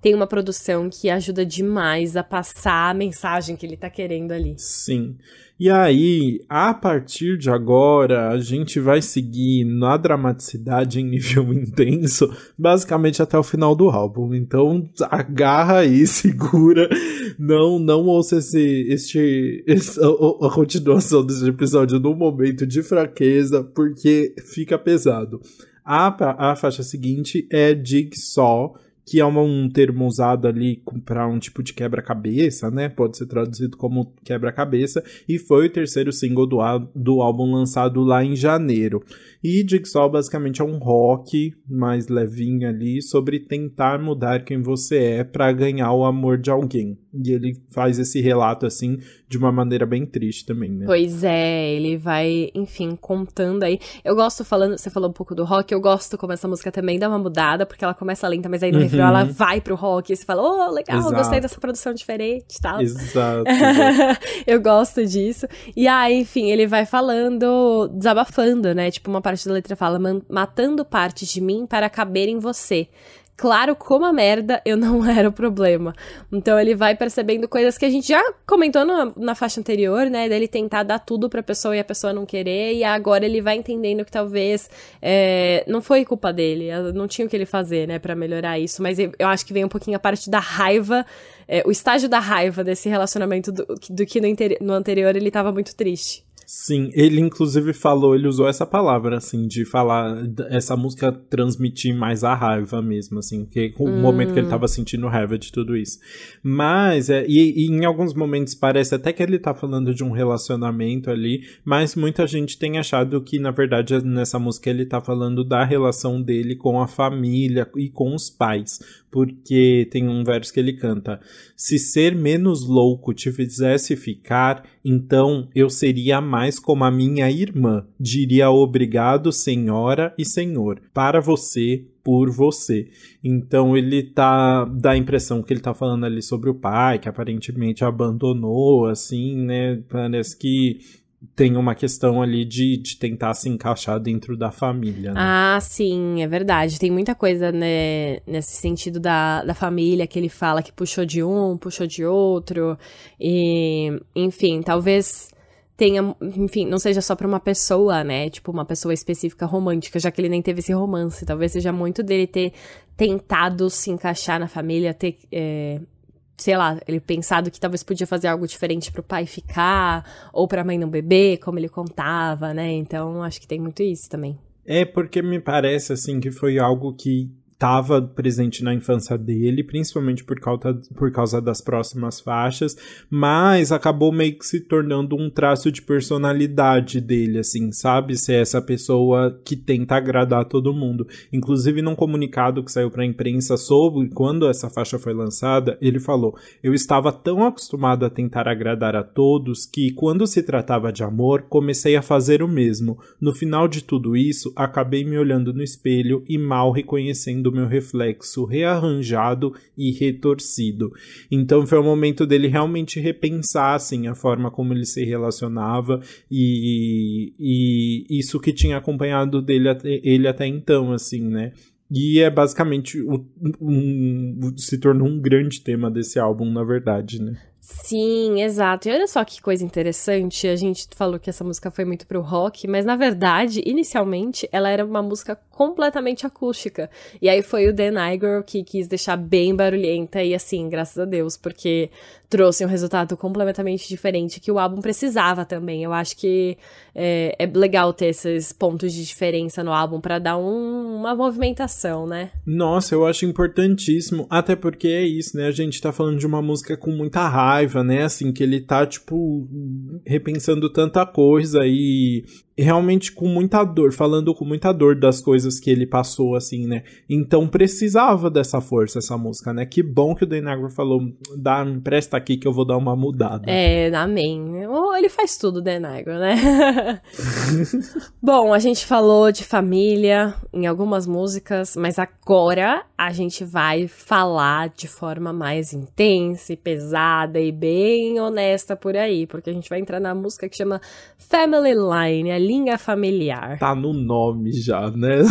tem uma produção que ajuda demais a passar a mensagem que ele tá querendo ali. Sim. E aí, a partir de agora, a gente vai seguir na dramaticidade em nível intenso, basicamente até o final do álbum. Então, agarra aí, segura, não não ouça esse, este, esse, a, a continuação desse episódio num momento de fraqueza, porque fica pesado. A, a faixa seguinte é Jigsaw, que é um termo usado ali para um tipo de quebra-cabeça, né? Pode ser traduzido como quebra-cabeça, e foi o terceiro single do, do álbum lançado lá em janeiro. E Jigsaw basicamente é um rock mais levinho ali sobre tentar mudar quem você é para ganhar o amor de alguém. E ele faz esse relato assim de uma maneira bem triste também, né? Pois é, ele vai, enfim, contando aí. Eu gosto falando, você falou um pouco do rock, eu gosto como essa música também dá uma mudada, porque ela começa lenta, mas aí no uhum. refrão ela vai pro rock e você fala: "Oh, legal, Exato. gostei dessa produção diferente", tal. Exato. eu gosto disso. E aí, enfim, ele vai falando, desabafando, né? Tipo uma parte parte da letra fala: matando partes de mim para caber em você. Claro, como a merda, eu não era o problema. Então ele vai percebendo coisas que a gente já comentou na, na faixa anterior, né? Dele tentar dar tudo pra pessoa e a pessoa não querer, e agora ele vai entendendo que talvez é, não foi culpa dele, não tinha o que ele fazer, né, para melhorar isso. Mas eu, eu, acho que vem um pouquinho a parte da raiva, é, o estágio da raiva desse relacionamento do, do que no, no anterior ele tava muito triste. Sim, ele inclusive falou, ele usou essa palavra, assim, de falar essa música transmitir mais a raiva mesmo, assim, que o hum. momento que ele tava sentindo raiva de tudo isso. Mas, é, e, e, em alguns momentos parece até que ele tá falando de um relacionamento ali, mas muita gente tem achado que, na verdade, nessa música ele tá falando da relação dele com a família e com os pais porque tem um verso que ele canta: Se ser menos louco te fizesse ficar, então eu seria mais como a minha irmã. Diria obrigado, senhora e senhor, para você, por você. Então ele tá dá a impressão que ele tá falando ali sobre o pai, que aparentemente abandonou, assim, né? Parece que tem uma questão ali de, de tentar se encaixar dentro da família. Né? Ah, sim, é verdade. Tem muita coisa né, nesse sentido da, da família que ele fala que puxou de um, puxou de outro. E, enfim, talvez tenha, enfim, não seja só para uma pessoa, né? Tipo, uma pessoa específica romântica, já que ele nem teve esse romance. Talvez seja muito dele ter tentado se encaixar na família, ter. É, sei lá, ele pensado que talvez podia fazer algo diferente pro pai ficar, ou pra mãe não beber, como ele contava, né? Então, acho que tem muito isso também. É porque me parece assim que foi algo que estava presente na infância dele, principalmente por causa, por causa das próximas faixas, mas acabou meio que se tornando um traço de personalidade dele, assim, sabe? Ser essa pessoa que tenta agradar todo mundo. Inclusive, num comunicado que saiu para a imprensa sobre quando essa faixa foi lançada, ele falou: Eu estava tão acostumado a tentar agradar a todos que, quando se tratava de amor, comecei a fazer o mesmo. No final de tudo isso, acabei me olhando no espelho e mal reconhecendo do meu reflexo rearranjado e retorcido. Então foi o momento dele realmente repensar assim, a forma como ele se relacionava e, e isso que tinha acompanhado dele ele até então, assim, né? E é basicamente um, um, se tornou um grande tema desse álbum, na verdade, né? Sim, exato. E olha só que coisa interessante. A gente falou que essa música foi muito pro rock, mas na verdade, inicialmente, ela era uma música completamente acústica. E aí foi o Dan Iger que quis deixar bem barulhenta e assim, graças a Deus, porque trouxe um resultado completamente diferente que o álbum precisava também. Eu acho que é, é legal ter esses pontos de diferença no álbum para dar um, uma movimentação, né? Nossa, eu acho importantíssimo, até porque é isso, né? A gente tá falando de uma música com muita raiva raiva, né? Assim, que ele tá, tipo, repensando tanta coisa e realmente com muita dor, falando com muita dor das coisas que ele passou, assim, né? Então precisava dessa força, essa música, né? Que bom que o Denagro falou, dá, empresta aqui que eu vou dar uma mudada. É, amém. Ou ele faz tudo, Denagro, né? bom, a gente falou de família em algumas músicas, mas agora a gente vai falar de forma mais intensa e pesada e bem honesta por aí, porque a gente vai entrar na música que chama Family Line, linha familiar. Tá no nome já, né?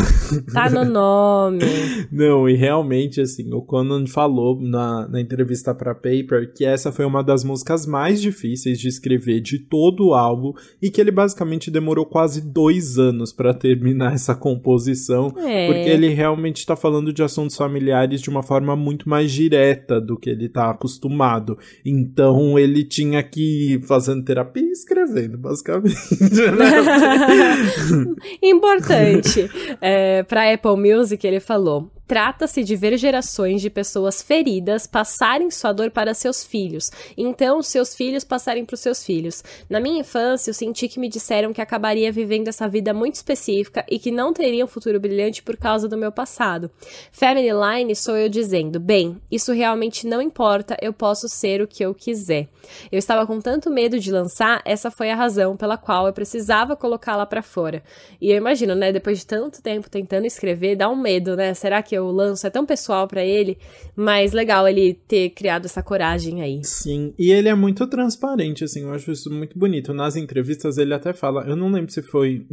Tá no nome. Não, e realmente, assim, o Conan falou na, na entrevista pra Paper que essa foi uma das músicas mais difíceis de escrever de todo o álbum e que ele basicamente demorou quase dois anos para terminar essa composição, é. porque ele realmente tá falando de assuntos familiares de uma forma muito mais direta do que ele tá acostumado. Então ele tinha que ir fazendo terapia e escrevendo, basicamente. Né? Importante. É, pra Apple Music, ele falou: Trata-se de ver gerações de pessoas feridas passarem sua dor para seus filhos, então seus filhos passarem para os seus filhos. Na minha infância, eu senti que me disseram que acabaria vivendo essa vida muito específica e que não teria um futuro brilhante por causa do meu passado. Family Line sou eu dizendo: bem, isso realmente não importa, eu posso ser o que eu quiser. Eu estava com tanto medo de lançar, essa foi a razão pela qual eu precisava colocá-la para fora. E eu imagino, né, depois de tanto tempo tentando escrever, dá um medo, né? Será que eu lanço é tão pessoal para ele, mas legal ele ter criado essa coragem aí. Sim, e ele é muito transparente, assim, eu acho isso muito bonito. Nas entrevistas ele até fala, eu não lembro se foi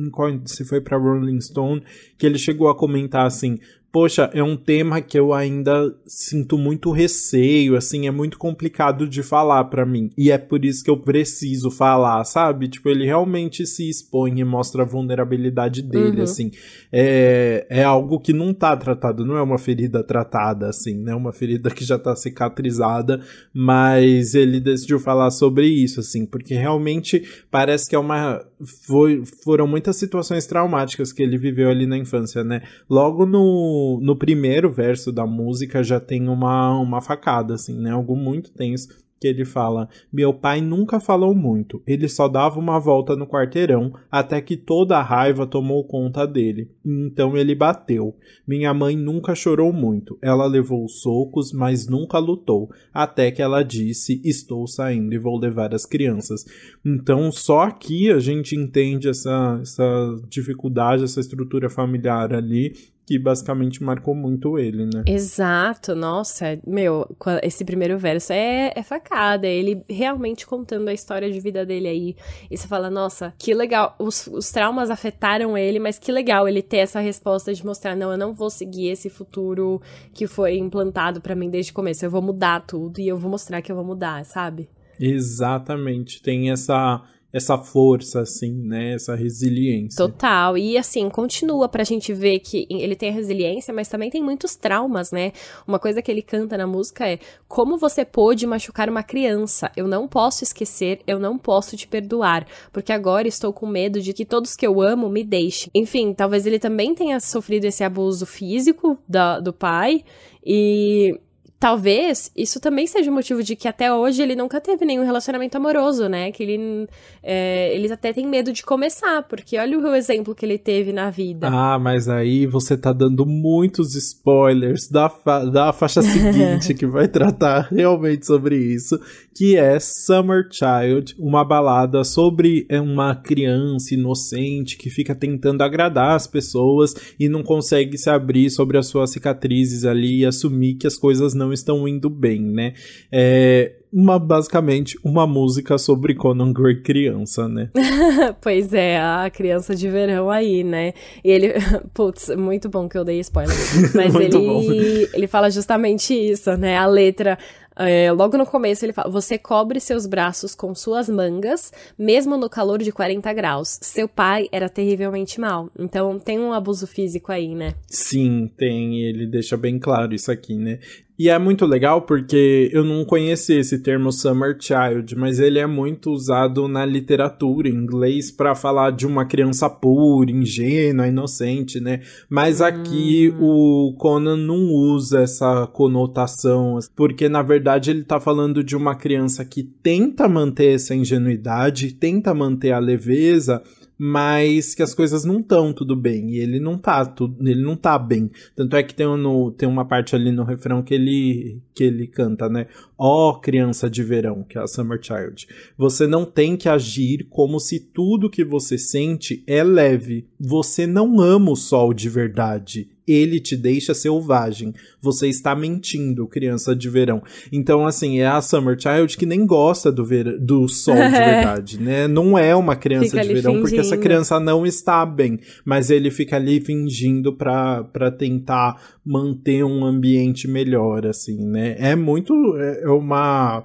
se foi para Rolling Stone, que ele chegou a comentar assim: poxa, é um tema que eu ainda sinto muito receio, assim, é muito complicado de falar para mim. E é por isso que eu preciso falar, sabe? Tipo, ele realmente se expõe e mostra a vulnerabilidade dele, uhum. assim. É, é algo que não tá tratado, não é uma ferida tratada, assim, né? Uma ferida que já tá cicatrizada, mas ele decidiu falar sobre isso, assim, porque realmente parece que é uma. Foi, foram muitas situações traumáticas que ele viveu ali na infância, né? Logo no no, primeiro verso da música já tem uma, uma facada, assim, né? Algo muito tenso que ele fala: Meu pai nunca falou muito, ele só dava uma volta no quarteirão até que toda a raiva tomou conta dele. Então ele bateu. Minha mãe nunca chorou muito, ela levou socos, mas nunca lutou, até que ela disse: Estou saindo e vou levar as crianças. Então só aqui a gente entende essa, essa dificuldade, essa estrutura familiar ali que basicamente marcou muito ele, né? Exato, nossa, meu, esse primeiro verso é, é facada, é ele realmente contando a história de vida dele aí, e você fala, nossa, que legal, os, os traumas afetaram ele, mas que legal ele ter essa resposta de mostrar, não, eu não vou seguir esse futuro que foi implantado para mim desde o começo, eu vou mudar tudo e eu vou mostrar que eu vou mudar, sabe? Exatamente, tem essa essa força, assim, né? Essa resiliência. Total. E assim, continua pra gente ver que ele tem a resiliência, mas também tem muitos traumas, né? Uma coisa que ele canta na música é: Como você pôde machucar uma criança? Eu não posso esquecer, eu não posso te perdoar, porque agora estou com medo de que todos que eu amo me deixem. Enfim, talvez ele também tenha sofrido esse abuso físico da, do pai. E talvez isso também seja o motivo de que até hoje ele nunca teve nenhum relacionamento amoroso, né? Que ele, é, eles até têm medo de começar, porque olha o exemplo que ele teve na vida. Ah, mas aí você tá dando muitos spoilers da, fa da faixa seguinte, que vai tratar realmente sobre isso, que é Summer Child, uma balada sobre é, uma criança inocente que fica tentando agradar as pessoas e não consegue se abrir sobre as suas cicatrizes ali e assumir que as coisas não estão indo bem, né? É, uma, basicamente uma música sobre Conan Gray criança, né? pois é, a criança de verão aí, né? E ele, putz, muito bom que eu dei spoiler. Mas ele, ele fala justamente isso, né? A letra é, logo no começo ele fala: Você cobre seus braços com suas mangas, mesmo no calor de 40 graus. Seu pai era terrivelmente mal. Então tem um abuso físico aí, né? Sim, tem. Ele deixa bem claro isso aqui, né? E é muito legal porque eu não conheci esse termo Summer Child, mas ele é muito usado na literatura em inglês para falar de uma criança pura, ingênua, inocente, né? Mas aqui hum. o Conan não usa essa conotação, porque na verdade ele tá falando de uma criança que tenta manter essa ingenuidade, tenta manter a leveza, mas que as coisas não estão tudo bem. E ele não tá, tudo, ele não tá bem. Tanto é que tem, no, tem uma parte ali no refrão que ele, que ele canta, né? Ó oh, criança de verão, que é a Summer Child. Você não tem que agir como se tudo que você sente é leve. Você não ama o sol de verdade ele te deixa selvagem. Você está mentindo, criança de verão. Então, assim, é a Summer Child que nem gosta do, ver do sol de verdade, né? Não é uma criança fica de verão, fingindo. porque essa criança não está bem. Mas ele fica ali fingindo pra, pra tentar manter um ambiente melhor, assim, né? É muito. É, é uma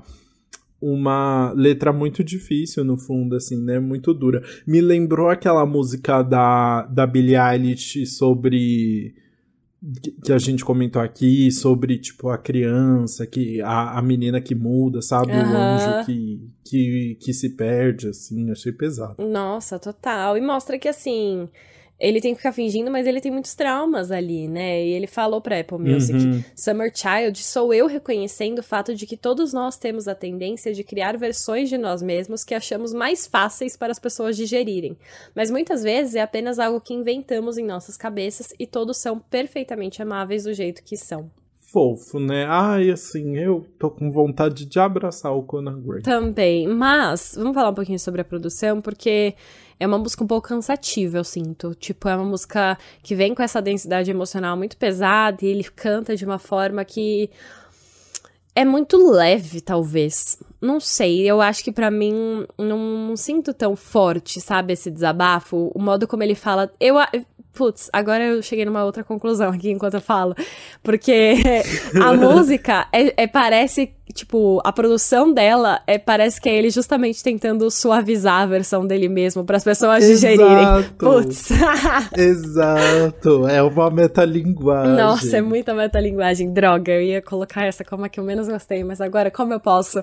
uma letra muito difícil no fundo, assim, né? Muito dura. Me lembrou aquela música da, da Billie Eilish sobre que a gente comentou aqui sobre, tipo, a criança, que a, a menina que muda, sabe? Uhum. O anjo que, que, que se perde, assim, achei pesado. Nossa, total. E mostra que, assim, ele tem que ficar fingindo, mas ele tem muitos traumas ali, né? E ele falou pra Apple Music: uhum. Summer Child sou eu reconhecendo o fato de que todos nós temos a tendência de criar versões de nós mesmos que achamos mais fáceis para as pessoas digerirem. Mas muitas vezes é apenas algo que inventamos em nossas cabeças e todos são perfeitamente amáveis do jeito que são fofo, né? Ai, assim, eu tô com vontade de abraçar o Conan Gray. Também, mas vamos falar um pouquinho sobre a produção, porque é uma música um pouco cansativa, eu sinto. Tipo, é uma música que vem com essa densidade emocional muito pesada e ele canta de uma forma que é muito leve, talvez. Não sei, eu acho que para mim não, não, sinto tão forte, sabe, esse desabafo. O modo como ele fala. Eu. Putz, agora eu cheguei numa outra conclusão aqui enquanto eu falo. Porque a música é, é parece tipo, a produção dela é, parece que é ele justamente tentando suavizar a versão dele mesmo para as pessoas digerirem. Putz. Exato. É uma metalinguagem. Nossa, é muita metalinguagem. Droga, eu ia colocar essa como a que eu menos gostei, mas agora como eu posso?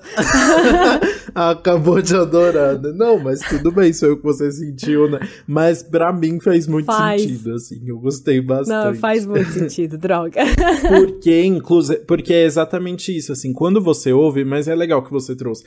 Acabou de adorar, né? Não, mas tudo bem, é o que você sentiu, né? Mas pra mim faz muito faz. sentido, assim. Eu gostei bastante. Não, faz muito sentido, droga. Porque, inclusive, porque é exatamente isso, assim, quando você você ouve, mas é legal que você trouxe.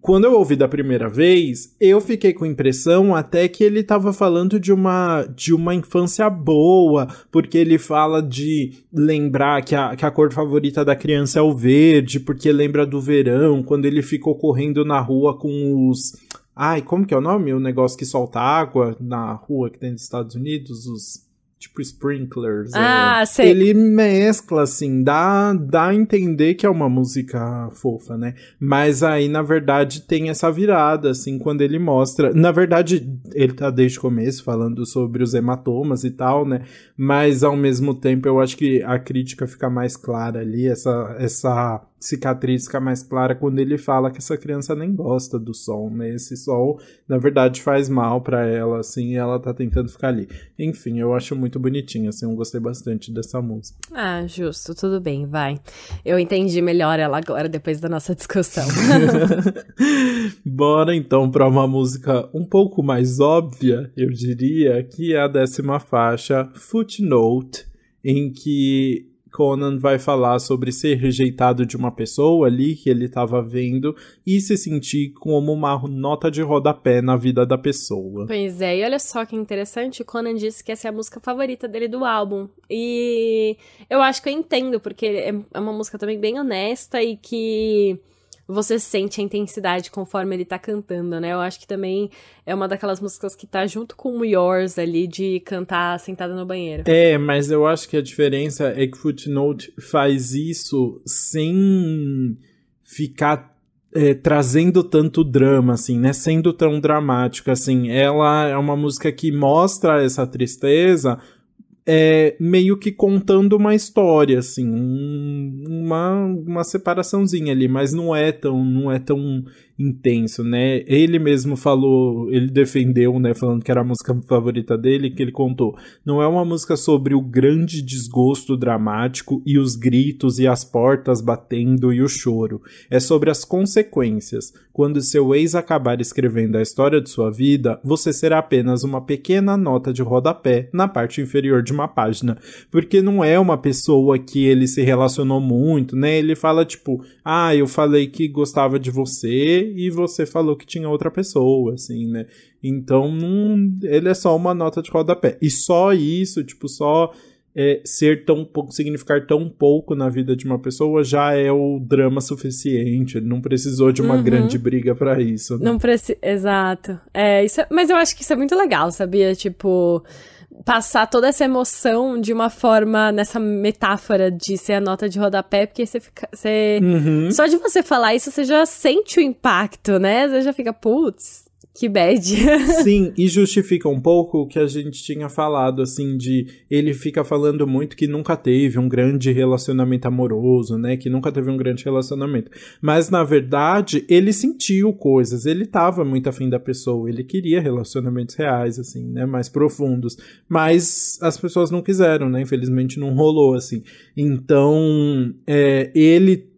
Quando eu ouvi da primeira vez, eu fiquei com a impressão até que ele estava falando de uma, de uma infância boa, porque ele fala de lembrar que a, que a cor favorita da criança é o verde, porque lembra do verão, quando ele ficou correndo na rua com os. Ai, como que é o nome? O negócio que solta água na rua que tem nos Estados Unidos, os tipo sprinklers. Ah, é. sei. Ele mescla, assim, dá, dá a entender que é uma música fofa, né? Mas aí, na verdade, tem essa virada, assim, quando ele mostra. Na verdade, ele tá desde o começo falando sobre os hematomas e tal, né? Mas ao mesmo tempo, eu acho que a crítica fica mais clara ali, essa, essa cicatriz fica mais clara quando ele fala que essa criança nem gosta do sol, né? Esse sol, na verdade, faz mal para ela, assim, e ela tá tentando ficar ali. Enfim, eu acho muito bonitinho, assim, eu gostei bastante dessa música. Ah, justo, tudo bem, vai. Eu entendi melhor ela agora, depois da nossa discussão. Bora então para uma música um pouco mais óbvia, eu diria, que é a décima faixa, Footnote, em que Conan vai falar sobre ser rejeitado de uma pessoa ali que ele estava vendo e se sentir como uma nota de rodapé na vida da pessoa. Pois é, e olha só que interessante, Conan disse que essa é a música favorita dele do álbum. E eu acho que eu entendo, porque é, é uma música também bem honesta e que você sente a intensidade conforme ele tá cantando, né? Eu acho que também é uma daquelas músicas que tá junto com o Yours ali de cantar sentada no banheiro. É, mas eu acho que a diferença é que Footnote faz isso sem ficar é, trazendo tanto drama, assim, né? Sendo tão dramática, assim. Ela é uma música que mostra essa tristeza é meio que contando uma história, assim, um, uma, uma separaçãozinha ali, mas não é tão, não é tão intenso, né? Ele mesmo falou, ele defendeu, né, falando que era a música favorita dele, que ele contou. Não é uma música sobre o grande desgosto dramático e os gritos e as portas batendo e o choro. É sobre as consequências. Quando seu ex acabar escrevendo a história de sua vida, você será apenas uma pequena nota de rodapé na parte inferior de uma página, porque não é uma pessoa que ele se relacionou muito, né? Ele fala tipo, ah, eu falei que gostava de você e você falou que tinha outra pessoa, assim, né? Então, não, ele é só uma nota de rodapé. E só isso, tipo, só é, ser tão pouco, significar tão pouco na vida de uma pessoa já é o drama suficiente. Ele não precisou de uma uhum. grande briga para isso. Né? Não precisa. Exato. É, isso é... Mas eu acho que isso é muito legal, sabia? Tipo passar toda essa emoção de uma forma nessa metáfora de ser a nota de rodapé, porque você fica. Você, uhum. Só de você falar isso, você já sente o impacto, né? Você já fica, putz, que bad. Sim, e justifica um pouco o que a gente tinha falado, assim, de ele fica falando muito que nunca teve um grande relacionamento amoroso, né? Que nunca teve um grande relacionamento. Mas, na verdade, ele sentiu coisas, ele tava muito afim da pessoa, ele queria relacionamentos reais, assim, né? Mais profundos. Mas as pessoas não quiseram, né? Infelizmente não rolou, assim. Então, é, ele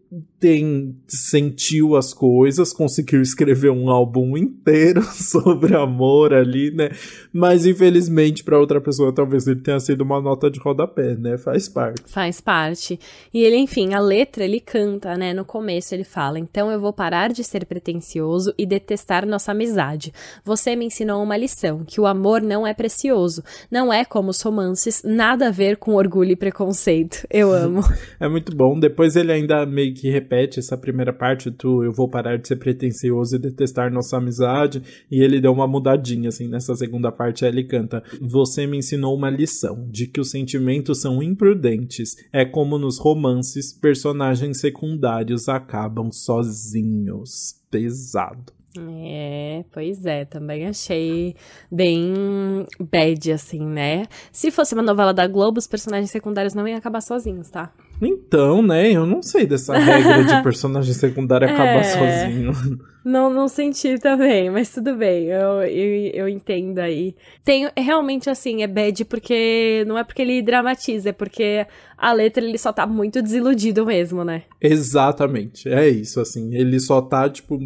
tem sentiu as coisas, conseguiu escrever um álbum inteiro sobre amor ali, né? Mas infelizmente para outra pessoa talvez ele tenha sido uma nota de rodapé, né? Faz parte. Faz parte. E ele, enfim, a letra ele canta, né? No começo ele fala: "Então eu vou parar de ser pretensioso e detestar nossa amizade. Você me ensinou uma lição, que o amor não é precioso, não é como os romances, nada a ver com orgulho e preconceito. Eu amo." é muito bom. Depois ele ainda meio que repete essa primeira parte do eu vou parar de ser pretencioso e detestar nossa amizade, e ele deu uma mudadinha, assim, nessa segunda parte, ele canta, você me ensinou uma lição, de que os sentimentos são imprudentes, é como nos romances, personagens secundários acabam sozinhos. Pesado. É, pois é, também achei bem bad, assim, né? Se fosse uma novela da Globo, os personagens secundários não iam acabar sozinhos, tá? Então, né? Eu não sei dessa regra de personagem secundário é, acabar sozinho. Não, não senti também, mas tudo bem, eu, eu, eu entendo aí. Tem, realmente, assim, é bad porque. Não é porque ele dramatiza, é porque a letra ele só tá muito desiludido mesmo, né? Exatamente, é isso, assim. Ele só tá, tipo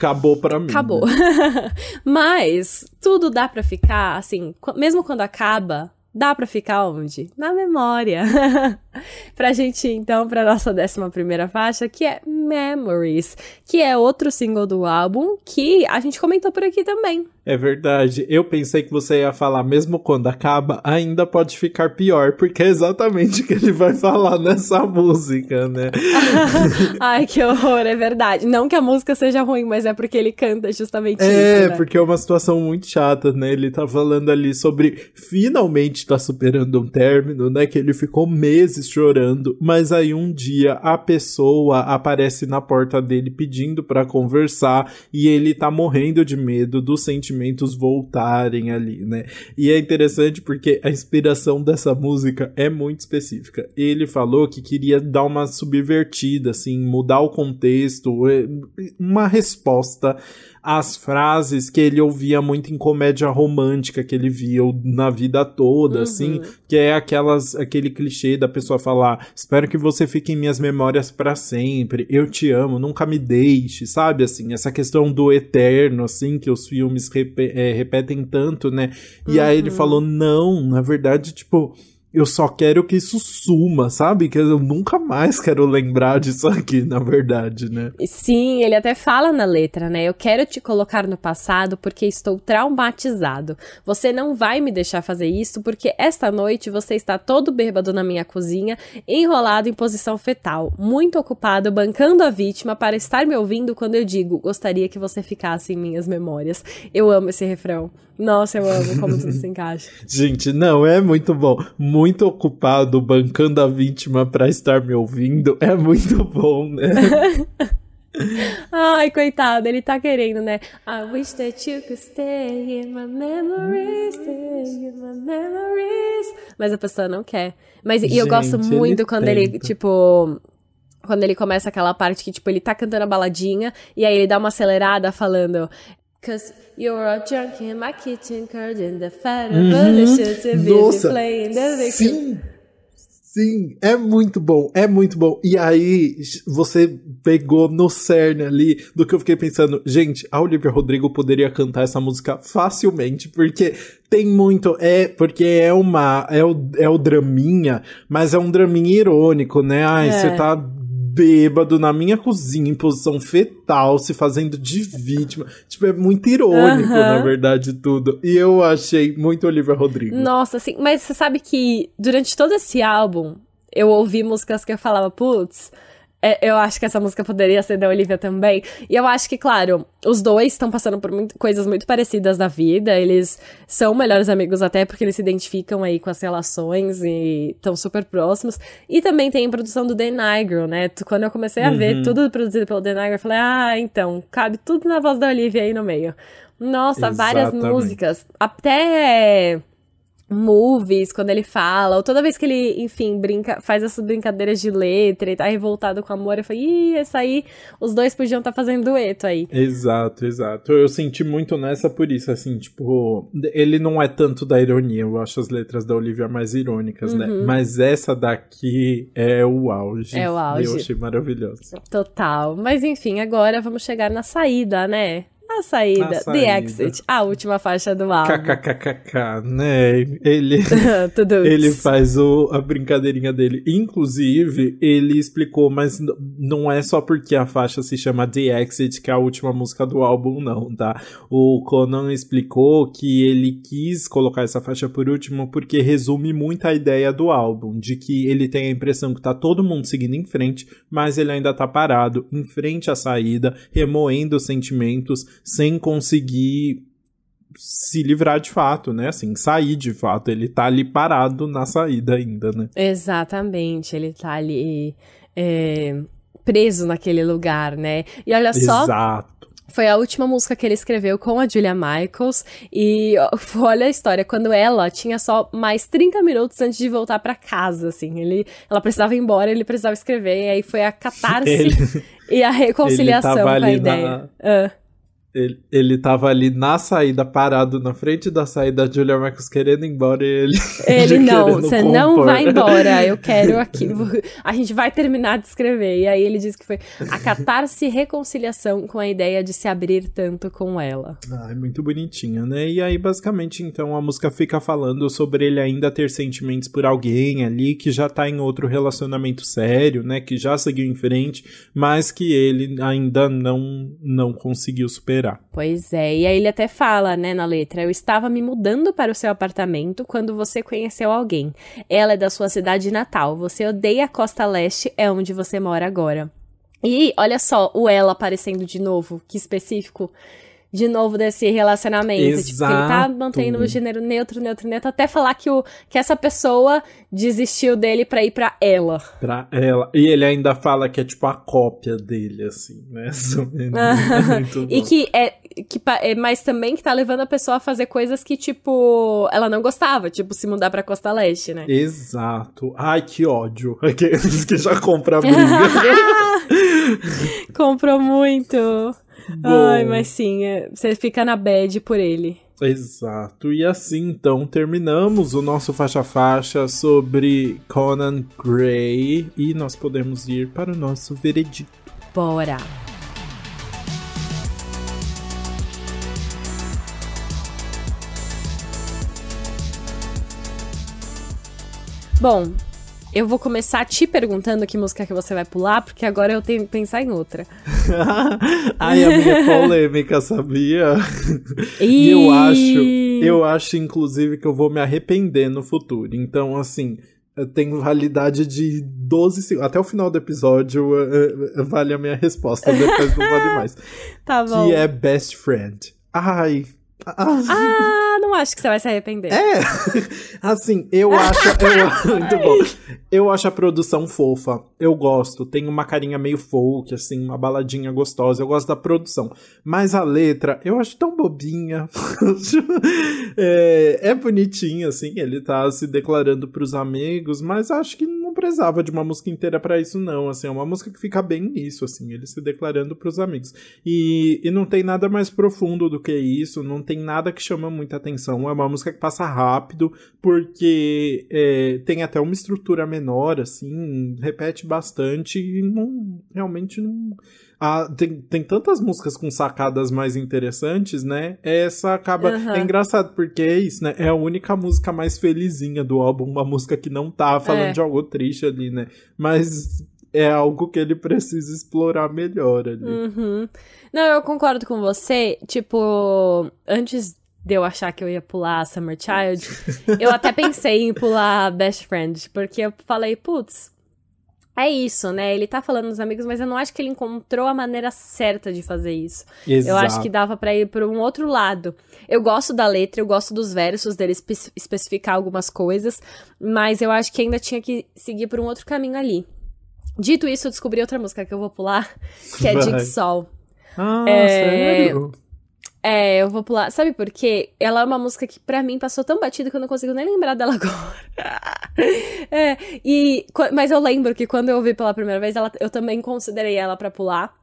acabou para mim. Acabou. Né? Mas tudo dá para ficar, assim, mesmo quando acaba, dá para ficar onde? Na memória. pra gente então para nossa décima primeira faixa, que é Memories, que é outro single do álbum que a gente comentou por aqui também. É verdade. Eu pensei que você ia falar, mesmo quando acaba, ainda pode ficar pior, porque é exatamente o que ele vai falar nessa música, né? Ai, que horror, é verdade. Não que a música seja ruim, mas é porque ele canta justamente é, isso. É, né? porque é uma situação muito chata, né? Ele tá falando ali sobre finalmente tá superando um término, né? Que ele ficou meses chorando, mas aí um dia a pessoa aparece na porta dele pedindo para conversar e ele tá morrendo de medo do sentimento sentimentos voltarem ali, né? E é interessante porque a inspiração dessa música é muito específica. Ele falou que queria dar uma subvertida, assim, mudar o contexto, é, uma resposta as frases que ele ouvia muito em comédia romântica que ele via na vida toda, assim, uhum. assim, que é aquelas aquele clichê da pessoa falar: "Espero que você fique em minhas memórias para sempre. Eu te amo, nunca me deixe", sabe assim, essa questão do eterno assim que os filmes rep é, repetem tanto, né? E uhum. aí ele uhum. falou: "Não, na verdade, tipo, eu só quero que isso suma, sabe? Que eu nunca mais quero lembrar disso aqui, na verdade, né? Sim, ele até fala na letra, né? Eu quero te colocar no passado porque estou traumatizado. Você não vai me deixar fazer isso porque esta noite você está todo bêbado na minha cozinha, enrolado em posição fetal, muito ocupado bancando a vítima para estar me ouvindo quando eu digo gostaria que você ficasse em minhas memórias. Eu amo esse refrão. Nossa, eu amo como tudo se encaixa. Gente, não, é muito bom. Muito ocupado bancando a vítima pra estar me ouvindo. É muito bom, né? Ai, coitado, ele tá querendo, né? I wish that you could stay in my memories, stay in my memories. Mas a pessoa não quer. Mas e eu gosto Gente, muito ele quando ele, tenta. tipo. Quando ele começa aquela parte que, tipo, ele tá cantando a baladinha e aí ele dá uma acelerada falando. Cause you're a junk in my kitchen, curtain the fat busy Nossa, playing the sim, sim, é muito bom, é muito bom. E aí, você pegou no cerne ali do que eu fiquei pensando. Gente, a Olivia Rodrigo poderia cantar essa música facilmente, porque tem muito, é, porque é uma, é o, é o draminha, mas é um draminha irônico, né? Ai, É. você tá bêbado na minha cozinha, em posição fetal, se fazendo de vítima. Tipo, é muito irônico, Aham. na verdade, tudo. E eu achei muito Olivia Rodrigo. Nossa, assim, mas você sabe que durante todo esse álbum eu ouvi músicas que eu falava, putz, eu acho que essa música poderia ser da Olivia também. E eu acho que, claro, os dois estão passando por muito- coisas muito parecidas da vida. Eles são melhores amigos até porque eles se identificam aí com as relações e estão super próximos. E também tem a produção do The Nigro, né? Quando eu comecei a ver tudo produzido pelo The Nigro, eu falei, ah, então, cabe tudo na voz da Olivia aí no meio. Nossa, várias Exatamente. músicas. Até movies, quando ele fala, ou toda vez que ele, enfim, brinca, faz essas brincadeiras de letra e tá revoltado com amor, eu falei, ih, essa aí, os dois podiam estar fazendo dueto aí. Exato, exato. Eu senti muito nessa por isso, assim, tipo, ele não é tanto da ironia, eu acho as letras da Olivia mais irônicas, né? Mas essa daqui é o auge. Uhum. É o auge. Eu achei maravilhosa. Total. Mas enfim, agora vamos chegar na saída, né? A saída, A The saída. Exit, a última faixa do álbum. KKKKK, né? Ele. Tudo Ele faz o, a brincadeirinha dele. Inclusive, ele explicou, mas não é só porque a faixa se chama The Exit, que é a última música do álbum, não, tá? O Conan explicou que ele quis colocar essa faixa por último porque resume muito a ideia do álbum, de que ele tem a impressão que tá todo mundo seguindo em frente, mas ele ainda tá parado, em frente à saída, remoendo os sentimentos, sem conseguir se livrar de fato, né? Assim, sair de fato. Ele tá ali parado na saída ainda, né? Exatamente, ele tá ali é, preso naquele lugar, né? E olha só, Exato. Foi a última música que ele escreveu com a Julia Michaels. E olha a história, quando ela tinha só mais 30 minutos antes de voltar pra casa, assim. Ele, ela precisava ir embora, ele precisava escrever. E aí foi a catarse Ele, e a reconciliação ele com tava a ali ideia. na- Ah, ele, ele tava ali na saída, parado na frente da saída da Julia Marcos querendo ir embora e ele. ele, não, você não compor. vai embora, eu quero aqui. A gente vai terminar de escrever. E aí ele disse que foi a catarse e reconciliação com a ideia de se abrir tanto com ela. Ah, é muito bonitinho, né? E aí, basicamente, então, a música fica falando sobre ele ainda ter sentimentos por alguém ali que já tá em outro relacionamento sério, né? Que já seguiu em frente, mas que ele ainda não, não conseguiu superar. Pois é, e aí ele até fala, né, na letra: Eu estava me mudando para o seu apartamento quando você conheceu alguém. Ela é da sua cidade natal. Você odeia a costa leste, é onde você mora agora. E olha só, o ela aparecendo de novo, que específico. De novo desse relacionamento. Tipo, que ele tá Exato. mantendo o gênero neutro, neutro, neutro, até falar que, o, que essa pessoa desistiu dele pra ir pra ela. Pra ela. E ele ainda fala que é tipo a cópia dele, assim, né? É E que é, que é. Mas também que tá levando a pessoa a fazer coisas que, tipo, ela não gostava, tipo, se mudar pra Costa Leste, né? Exato. Ai, que ódio. Aqueles que já compram briga. Comprou muito. Bom. Ai, mas sim, é, você fica na bad por ele. Exato. E assim, então, terminamos o nosso faixa-faixa sobre Conan Gray e nós podemos ir para o nosso veredito. Bora. Bom, eu vou começar te perguntando que música que você vai pular, porque agora eu tenho que pensar em outra. Ai, a minha polêmica, sabia? E eu acho, eu acho, inclusive, que eu vou me arrepender no futuro. Então, assim, tem validade de 12 segundos. Até o final do episódio eh, eh, vale a minha resposta, depois não vale mais. Tá bom. que é Best Friend. Ai. Ah, Ah, não acho que você vai se arrepender. É, assim, eu acho. eu, muito bom. Eu acho a produção fofa. Eu gosto. Tem uma carinha meio folk, assim, uma baladinha gostosa. Eu gosto da produção. Mas a letra, eu acho tão bobinha. é, é bonitinha, assim. Ele tá se declarando pros amigos, mas acho que precisava de uma música inteira para isso, não. Assim, é uma música que fica bem nisso, assim, ele se declarando pros amigos. E, e não tem nada mais profundo do que isso, não tem nada que chama muita atenção. É uma música que passa rápido, porque é, tem até uma estrutura menor, assim, repete bastante e não realmente não. Ah, tem, tem tantas músicas com sacadas mais interessantes, né? Essa acaba. Uhum. É engraçado, porque é isso, né? É a única música mais felizinha do álbum, uma música que não tá falando é. de algo triste ali, né? Mas é algo que ele precisa explorar melhor ali. Uhum. Não, eu concordo com você. Tipo, antes de eu achar que eu ia pular Summer Child, eu até pensei em pular Best Friend, porque eu falei, putz, é isso, né? Ele tá falando dos amigos, mas eu não acho que ele encontrou a maneira certa de fazer isso. Exato. Eu acho que dava para ir por um outro lado. Eu gosto da letra, eu gosto dos versos dele espe especificar algumas coisas, mas eu acho que ainda tinha que seguir por um outro caminho ali. Dito isso, eu descobri outra música que eu vou pular, que é Jigsaw. Ah, é... sério? É, eu vou pular. Sabe por quê? Ela é uma música que para mim passou tão batida que eu não consigo nem lembrar dela agora. é, e, mas eu lembro que quando eu ouvi pela primeira vez, ela, eu também considerei ela para pular.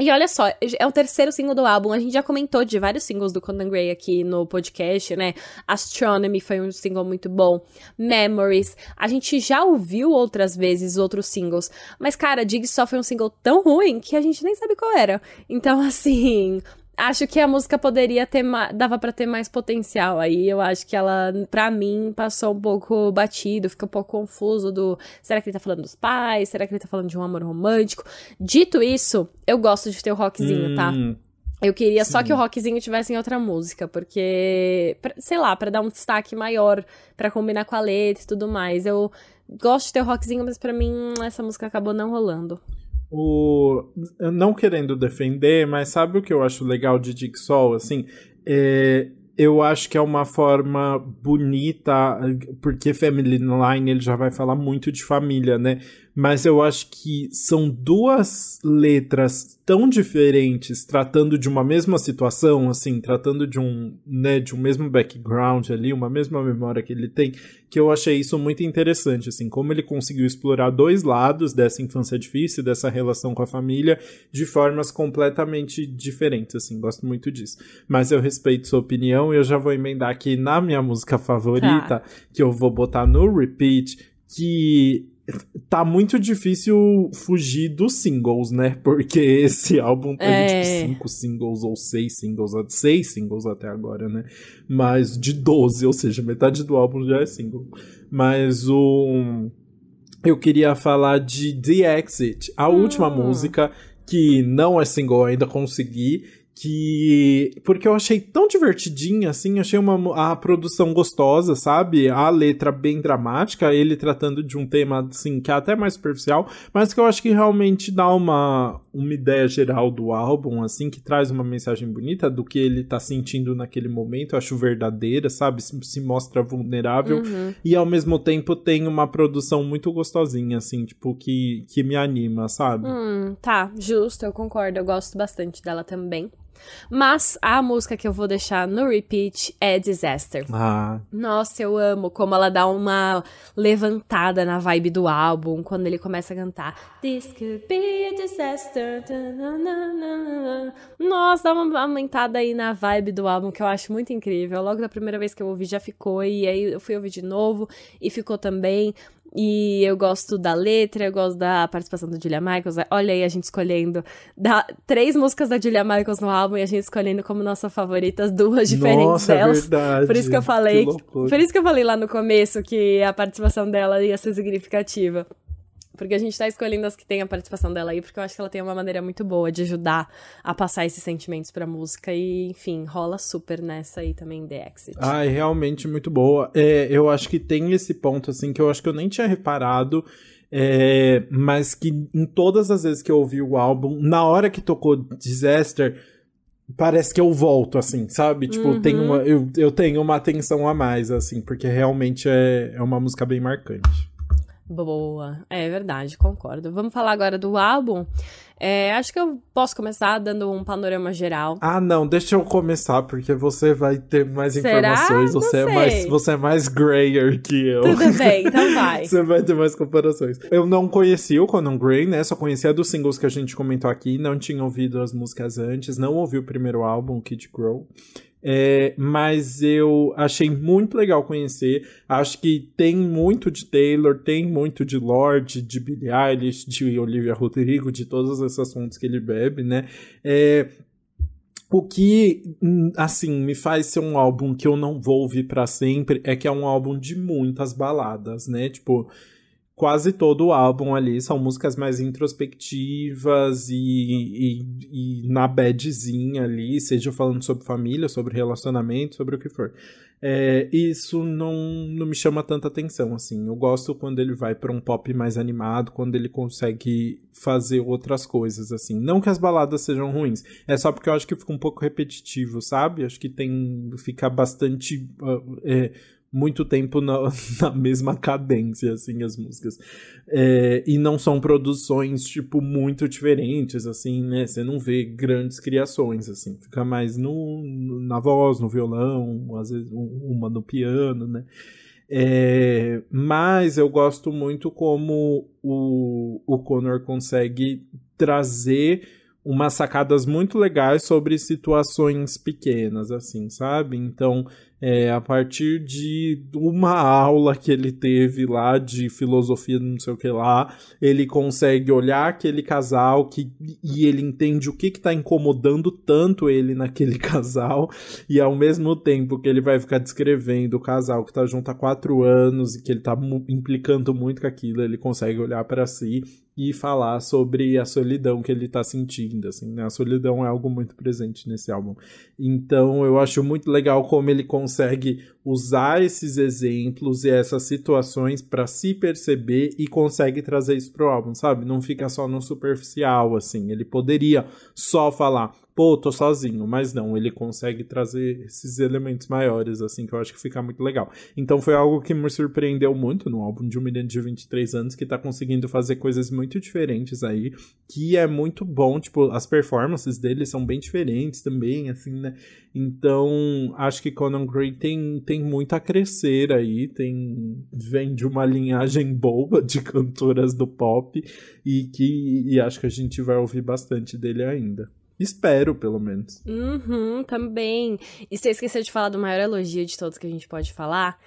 E olha só, é o terceiro single do álbum. A gente já comentou de vários singles do Conan Gray aqui no podcast, né? Astronomy foi um single muito bom. Memories. A gente já ouviu outras vezes outros singles. Mas, cara, Dig só foi um single tão ruim que a gente nem sabe qual era. Então, assim, acho que a música poderia ter dava para ter mais potencial aí. Eu acho que ela para mim passou um pouco batido fica um pouco confuso do será que ele tá falando dos pais? Será que ele tá falando de um amor romântico? Dito isso eu gosto de ter o rockzinho tá? hum, tá eu queria sim. só que o rockzinho tivesse em outra música porque sei lá para dar um destaque maior para combinar com a letra e tudo mais. Eu gosto de ter o rockzinho mas para mim essa música acabou não rolando o não querendo defender, mas sabe o que eu acho legal de Jigsaw, assim, é, eu acho que é uma forma bonita, porque Family Line ele já vai falar muito de família, né? Mas eu acho que são duas letras tão diferentes, tratando de uma mesma situação, assim, tratando de um, né, de um mesmo background ali, uma mesma memória que ele tem, que eu achei isso muito interessante, assim, como ele conseguiu explorar dois lados dessa infância difícil, dessa relação com a família, de formas completamente diferentes, assim, gosto muito disso. Mas eu respeito sua opinião e eu já vou emendar aqui na minha música favorita, tá. que eu vou botar no repeat, que tá muito difícil fugir dos singles, né? Porque esse álbum teve é. tipo cinco singles ou seis singles, seis singles até agora, né? Mas de 12, ou seja, metade do álbum já é single. Mas o eu queria falar de The Exit, a hum. última música que não é single ainda consegui que porque eu achei tão divertidinha assim, achei uma a produção gostosa, sabe? A letra bem dramática, ele tratando de um tema assim que é até mais superficial, mas que eu acho que realmente dá uma uma ideia geral do álbum assim, que traz uma mensagem bonita do que ele tá sentindo naquele momento, eu acho verdadeira, sabe? Se, se mostra vulnerável uhum. e ao mesmo tempo tem uma produção muito gostosinha assim, tipo que que me anima, sabe? Hum, tá, justo, eu concordo, eu gosto bastante dela também. Mas a música que eu vou deixar no repeat é Disaster. Ah. Nossa, eu amo como ela dá uma levantada na vibe do álbum quando ele começa a cantar. This could be a disaster. Nossa, dá uma aumentada aí na vibe do álbum que eu acho muito incrível. Logo da primeira vez que eu ouvi já ficou e aí eu fui ouvir de novo e ficou também. E eu gosto da letra, eu gosto da participação da Julia Michaels. Olha aí a gente escolhendo da, três músicas da Julia Michaels no álbum e a gente escolhendo como nossa favorita as duas diferentes nossa, delas. Verdade. Por isso que eu falei. Que por isso que eu falei lá no começo que a participação dela ia ser significativa. Porque a gente tá escolhendo as que tem a participação dela aí, porque eu acho que ela tem uma maneira muito boa de ajudar a passar esses sentimentos pra música. E, enfim, rola super nessa aí também, The Exit. Ah, é realmente muito boa. É, eu acho que tem esse ponto, assim, que eu acho que eu nem tinha reparado. É, mas que em todas as vezes que eu ouvi o álbum, na hora que tocou Disaster, parece que eu volto, assim, sabe? Tipo, Uhum. tem uma, eu, eu tenho uma atenção a mais, assim, porque realmente é, é uma música bem marcante. Boa, é verdade, concordo. Vamos falar agora do álbum. É, acho que eu posso começar dando um panorama geral. Ah, não, deixa eu começar, porque você vai ter mais Será? informações. Você é mais, você é mais grayer que eu. Tudo bem, então vai. Você vai ter mais comparações. Eu não conhecia o Conan Gray, né? Só conhecia dos singles que a gente comentou aqui. Não tinha ouvido as músicas antes. Não ouvi o primeiro álbum, Kid Grow. É, mas eu achei muito legal conhecer. Acho que tem muito de Taylor, tem muito de Lorde, de Billie Eilish, de Olivia Rodrigo, de todas essas fontes que ele bebe, né? É, o que, hum, assim, me faz ser um álbum que eu não vou ouvir pra sempre é que é um álbum de muitas baladas, né? Tipo, quase todo o álbum ali são músicas mais introspectivas e, e, e na badzinha ali, seja falando sobre família, sobre relacionamento, sobre o que for. É, isso não, não me chama tanta atenção, assim. Eu gosto quando ele vai pra um pop mais animado, quando ele consegue fazer outras coisas, assim. Não que as baladas sejam ruins, é só porque eu acho que fica um pouco repetitivo, sabe? Acho que tem. fica bastante. uh, é, muito tempo na, na mesma cadência, assim, as músicas. É, e não são produções, tipo, muito diferentes, assim, né? Você não vê grandes criações, assim. Fica mais no, na voz, no violão, às vezes um- uma no piano, né? É, mas eu gosto muito como o, o Connor consegue trazer umas sacadas muito legais sobre situações pequenas, assim, sabe? Então, é, a partir de uma aula que ele teve lá de filosofia, não sei o que lá, ele consegue olhar aquele casal que, e ele entende o que que tá incomodando tanto ele naquele casal, e ao mesmo tempo que ele vai ficar descrevendo o casal que tá junto há quatro anos e que ele tá mu- implicando muito com aquilo, ele consegue olhar para si e falar sobre a solidão que ele tá sentindo, assim, né? A solidão é algo muito presente nesse álbum. Então eu acho muito legal como ele consegue usar esses exemplos e essas situações para se perceber e consegue trazer isso pro álbum, sabe? Não fica só no superficial, assim. Ele poderia só falar, pô, tô sozinho, mas não, ele consegue trazer esses elementos maiores, assim, que eu acho que fica muito legal. Então foi algo que me surpreendeu muito no álbum de um menino de 23 anos que tá conseguindo fazer coisas muito diferentes aí, que é muito bom, tipo, as performances dele são bem diferentes também, assim, né? Então, acho que Conan Gray tem, tem muito a crescer aí, tem vem de uma linhagem boa de cantoras do pop e que e acho que a gente vai ouvir bastante dele ainda. Espero, pelo menos. Uhum, também. E você esqueceu de falar do maior elogio de todos que a gente pode falar,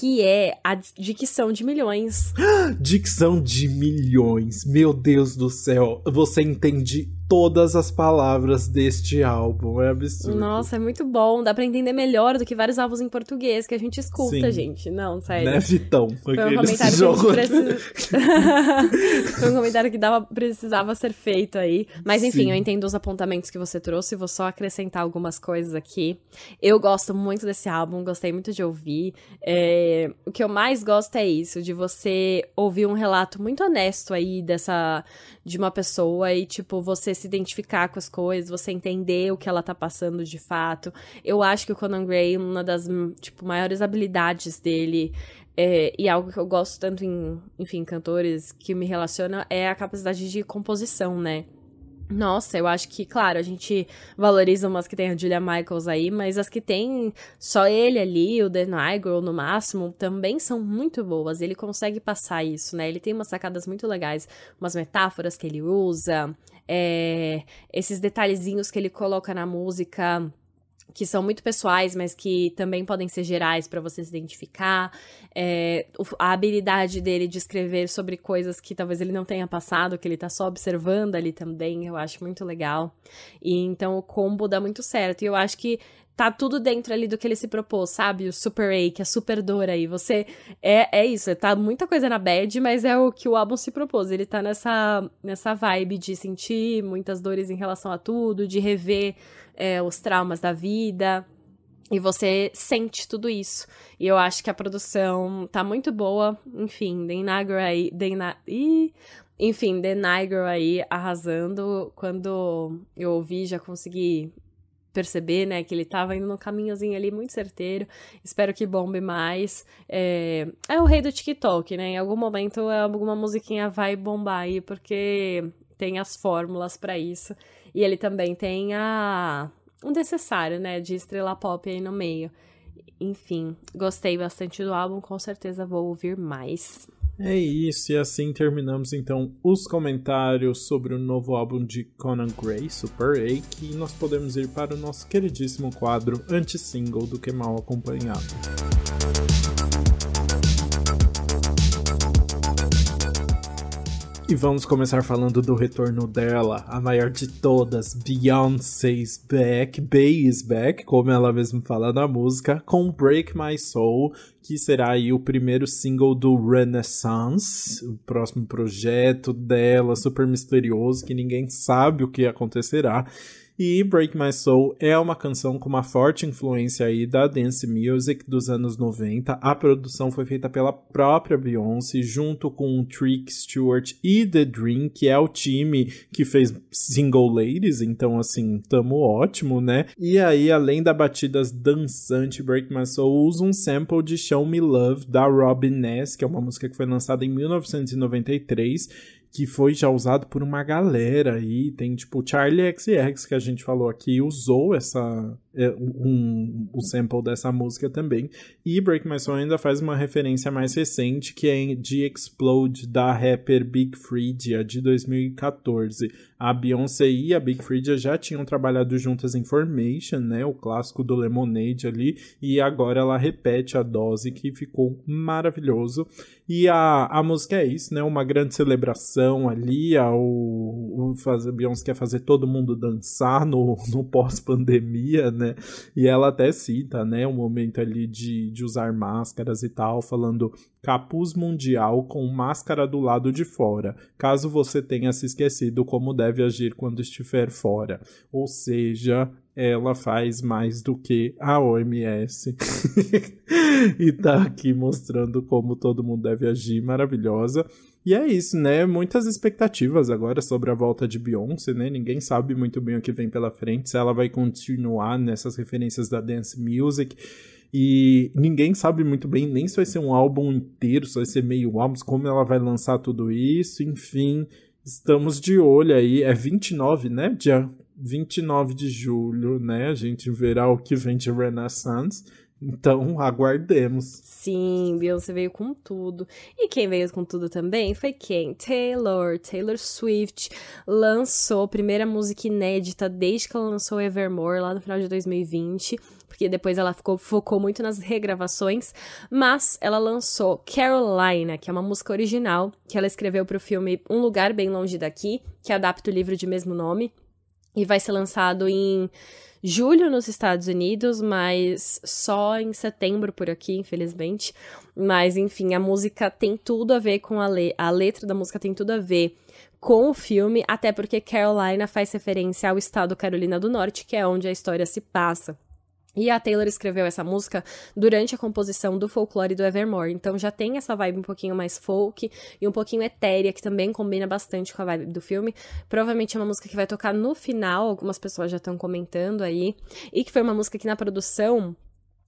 que é a dicção de milhões. Dicção de milhões. Meu Deus do céu. Você entende todas as palavras deste álbum. É absurdo. Nossa, é muito bom. Dá pra entender melhor do que vários álbuns em português que a gente escuta, Sim. gente. Não, sério. Né, Vitão? Foi um comentário que gente jogos- precisa... Foi um comentário que dava, precisava ser feito aí. Mas enfim, Sim. eu entendo os apontamentos que você trouxe, vou só acrescentar algumas coisas aqui. Eu gosto muito desse álbum, gostei muito de ouvir. É, O que eu mais gosto é isso, de você ouvir um relato muito honesto aí dessa de uma pessoa e, tipo, você se identificar com as coisas, você entender o que ela tá passando de fato. Eu acho que o Conan Gray, uma das, hum, tipo, maiores habilidades dele é, e algo que eu gosto tanto em, enfim, cantores que me relacionam é a capacidade de composição, né? Nossa, eu acho que, claro, a gente valoriza umas que tem a Julia Michaels aí, mas as que tem só ele ali, o The Nigel no máximo, também são muito boas. Ele consegue passar isso, né? Ele tem umas sacadas muito legais, umas metáforas que ele usa, é, esses detalhezinhos que ele coloca na música que são muito pessoais, mas que também podem ser gerais para você se identificar. É, a habilidade dele de escrever sobre coisas que talvez ele não tenha passado, que ele tá só observando ali também, eu acho muito legal. E então o combo dá muito certo. E eu acho que tá tudo dentro ali do que ele se propôs, sabe? O Super A, que é super dor aí. Você. É, é isso, tá muita coisa na bad, mas é o que o álbum se propôs. Ele tá nessa, nessa vibe de sentir muitas dores em relação a tudo, de rever é, os traumas da vida. E você sente tudo isso. E eu acho que a produção tá muito boa. Enfim, The Niagara aí. The Na... Ih! Enfim, The Niagara aí arrasando. Quando eu ouvi, já consegui perceber, né, que ele tava indo num caminhozinho ali muito certeiro. Espero que bombe mais. É, é o rei do TikTok, né? Em algum momento alguma musiquinha vai bombar aí, porque tem as fórmulas para isso. E ele também tem a um necessário, né, de estrela pop aí no meio. Enfim, gostei bastante do álbum, com certeza vou ouvir mais. É isso, e assim terminamos então os comentários sobre o novo álbum de Conan Gray, Super 8, e nós podemos ir para o nosso queridíssimo quadro anti-single do que mal acompanhado. E vamos começar falando do retorno dela, a maior de todas, Beyoncé's Back, Bay is Back, como ela mesma fala na música, com Break My Soul, que será aí o primeiro single do Renaissance, o próximo projeto dela, super misterioso, que ninguém sabe o que acontecerá. E Break My Soul é uma canção com uma forte influência aí da dance music dos anos 90. A produção foi feita pela própria Beyoncé, junto com Trick Stewart e The Dream, que é o time que fez Single Ladies, então assim, tamo ótimo, né? E aí, além da batidas dançante, Break My Soul usa um sample de Show Me Love da Robin Ness, que é uma música que foi lançada em 1993 que foi já usado por uma galera aí. Tem tipo Charlie XX que a gente falou aqui, usou essa um, um sample dessa música também. E Break My Soul ainda faz uma referência mais recente que é de Explode da rapper Big Freedia de 2014. A Beyoncé e a Big Freedia já tinham trabalhado juntas em Formation, né, o clássico do Lemonade ali, e agora ela repete a dose que ficou maravilhoso. E a, a música é isso, né? Uma grande celebração ali. A, o, o fazer, Beyoncé quer fazer todo mundo dançar no, no pós-pandemia, né? E ela até cita, né? Um momento ali de, de usar máscaras e tal, falando capuz mundial com máscara do lado de fora, caso você tenha se esquecido como deve agir quando estiver fora. Ou seja, ela faz mais do que a OMS. e tá aqui mostrando como todo mundo deve agir, maravilhosa. E é isso, né? Muitas expectativas agora sobre a volta de Beyoncé, né? Ninguém sabe muito bem o que vem pela frente, se ela vai continuar nessas referências da dance music. E ninguém sabe muito bem nem se vai ser um álbum inteiro, se vai ser meio álbum, como ela vai lançar tudo isso, enfim. Estamos de olho aí. É 29, né? Dia 29 de julho, né? A gente verá o que vem de Renaissance. Então, aguardemos. Sim, Beyoncé veio com tudo. E quem veio com tudo também foi quem? Taylor. Taylor Swift lançou a primeira música inédita desde que ela lançou Evermore, lá no final de 2020. Porque depois ela ficou, focou muito nas regravações. Mas ela lançou Carolina, que é uma música original que ela escreveu para o filme Um Lugar Bem Longe Daqui, que adapta o livro de mesmo nome. E vai ser lançado em julho nos Estados Unidos, mas só em setembro por aqui, infelizmente. Mas enfim, a música tem tudo a ver com a, le a letra da música tem tudo a ver com o filme, até porque Carolina faz referência ao estado Carolina do Norte, que é onde a história se passa. E a Taylor escreveu essa música durante a composição do folclore do Evermore, então já tem essa vibe um pouquinho mais folk e um pouquinho etérea, que também combina bastante com a vibe do filme. Provavelmente é uma música que vai tocar no final, algumas pessoas já estão comentando aí, e que foi uma música que na produção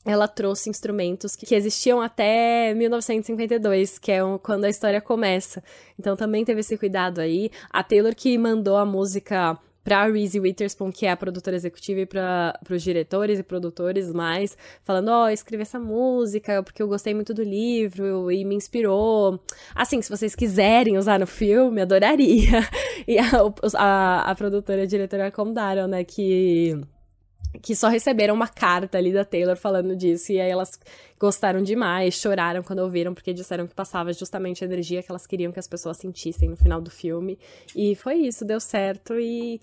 ela trouxe instrumentos que, existiam até 1952, que é quando a história começa. Então também teve esse cuidado aí. A Taylor que mandou a música para a Reese Witherspoon, que é a produtora executiva, e para os diretores e produtores mais, falando: Ó, oh, escrevi essa música porque eu gostei muito do livro e me inspirou. Assim, se vocês quiserem usar no filme, adoraria. E a, a, a produtora e a diretora contaram, né, que que só receberam uma carta ali da Taylor falando disso, e aí elas gostaram demais, choraram quando ouviram, porque disseram que passava justamente a energia que elas queriam que as pessoas sentissem no final do filme. E foi isso, deu certo e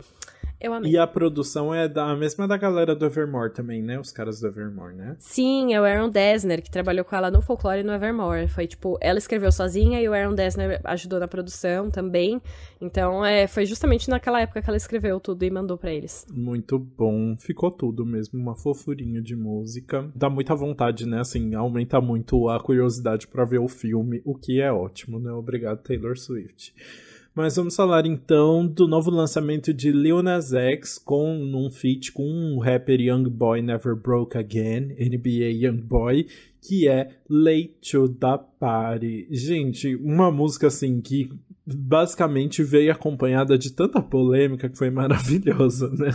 eu amei. E a produção é da mesma da galera do Evermore também, né? Os caras do Evermore, né? Sim, é o Aaron Dessner, que trabalhou com ela no Folklore e no Evermore. Foi tipo, ela escreveu sozinha e o Aaron Dessner ajudou na produção também. Então, é, foi justamente naquela época que ela escreveu tudo e mandou para eles. Muito bom. Ficou tudo mesmo, uma fofurinha de música. Dá muita vontade, né? Assim, aumenta muito a curiosidade para ver o filme, o que é ótimo, né? Obrigado, Taylor Swift. Mas vamos falar então do novo lançamento de Lil Nas X com um feat com um rapper Young Boy Never Broke Again, NBA Young Boy, que é Late to the Party. Gente, uma música assim que basicamente veio acompanhada de tanta polêmica que foi maravilhosa, né?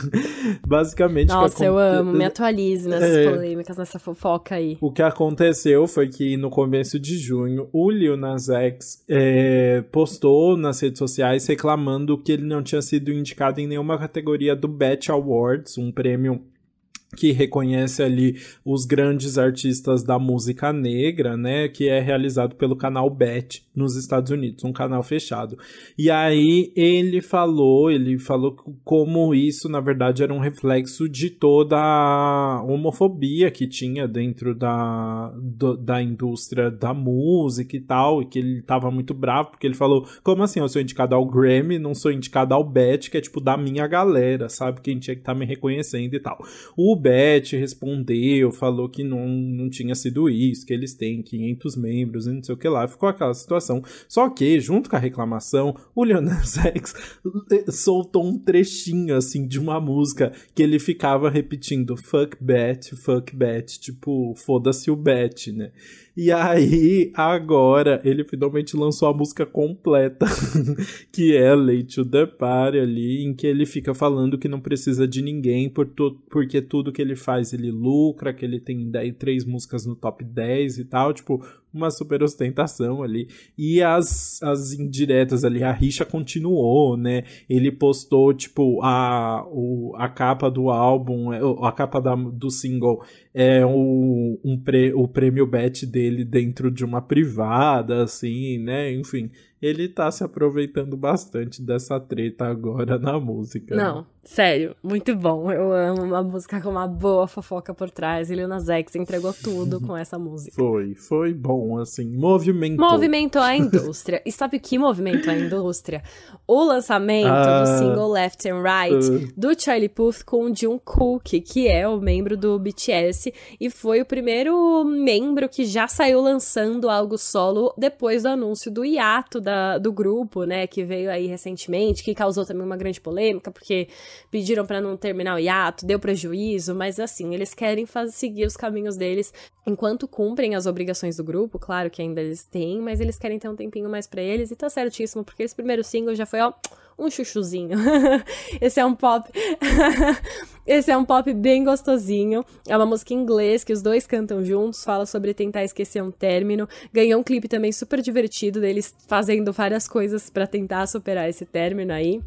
Basicamente. Nossa, eu amo, me atualize nessas é... polêmicas, nessa fofoca aí. O que aconteceu foi que no começo de junho, o Lil Nas X é, postou nas redes sociais reclamando que ele não tinha sido indicado em nenhuma categoria do BET Awards, um prêmio que reconhece ali os grandes artistas da música negra, né, que é realizado pelo canal BET nos Estados Unidos, um canal fechado. E aí ele falou, ele falou como isso na verdade era um reflexo de toda a homofobia que tinha dentro da, do, da indústria da música e tal, e que ele tava muito bravo porque ele falou: "Como assim eu sou indicado ao Grammy, não sou indicado ao BET, que é tipo da minha galera, sabe, quem tinha que estar tá me reconhecendo e tal". O Beth respondeu, falou que não, não tinha sido isso, que eles têm 500 membros e não sei o que lá. Ficou aquela situação. Só que, junto com a reclamação, o Leonard X soltou um trechinho, assim, de uma música que ele ficava repetindo fuck Beth, fuck Beth, tipo, foda-se o Beth, né? E aí, agora, ele finalmente lançou a música completa, que é Late to the Party ali, em que ele fica falando que não precisa de ninguém, por tu, porque tudo que ele faz ele lucra, que ele tem 10, três músicas no top 10 e tal, tipo, uma super ostentação ali. E as, as indiretas ali, a rixa continuou, né? Ele postou, tipo, a, o, a capa do álbum, é, a capa da, do single é o, um pre, o prêmio bet dele dentro de uma privada, assim, né? Enfim, ele tá se aproveitando bastante dessa treta agora na música. Não, sério, muito bom. Eu amo uma música com uma boa fofoca por trás. E Lil Nas X entregou tudo com essa música. Foi, foi bom, assim, movimentou. Movimentou a indústria. e sabe o que movimentou a indústria? O lançamento ah, do single Left and Right uh, do Charlie Puth com o Jungkook, que é o membro do BTS e foi o primeiro membro que já saiu lançando algo solo depois do anúncio do hiato da, do grupo, né, que veio aí recentemente, que causou também uma grande polêmica, porque pediram para não terminar o hiato, deu prejuízo, mas assim, eles querem fazer, seguir os caminhos deles enquanto cumprem as obrigações do grupo, claro que ainda eles têm, mas eles querem ter um tempinho mais para eles, e tá certíssimo, porque esse primeiro single já foi, ó, um chuchuzinho. Esse é um pop. Esse é um pop bem gostosinho. É uma música em inglês que os dois cantam juntos, fala sobre tentar esquecer um término. Ganhou um clipe também super divertido deles fazendo várias coisas para tentar superar esse término aí.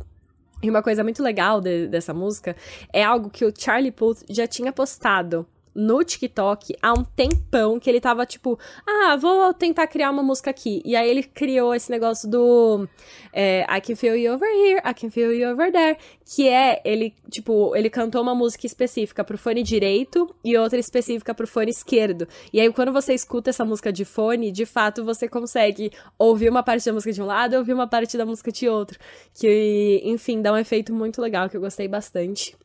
E uma coisa muito legal de, dessa música é algo que o Charlie Puth já tinha postado no TikTok há um tempão que ele tava tipo, ah, vou tentar criar uma música aqui. E aí ele criou esse negócio do é, I can feel you over here, I can feel you over there. Que é, ele, tipo, ele cantou uma música específica pro fone direito e outra específica pro fone esquerdo. E aí quando você escuta essa música de fone, de fato você consegue ouvir uma parte da música de um lado e ouvir uma parte da música de outro. Que, enfim, dá um efeito muito legal que eu gostei bastante.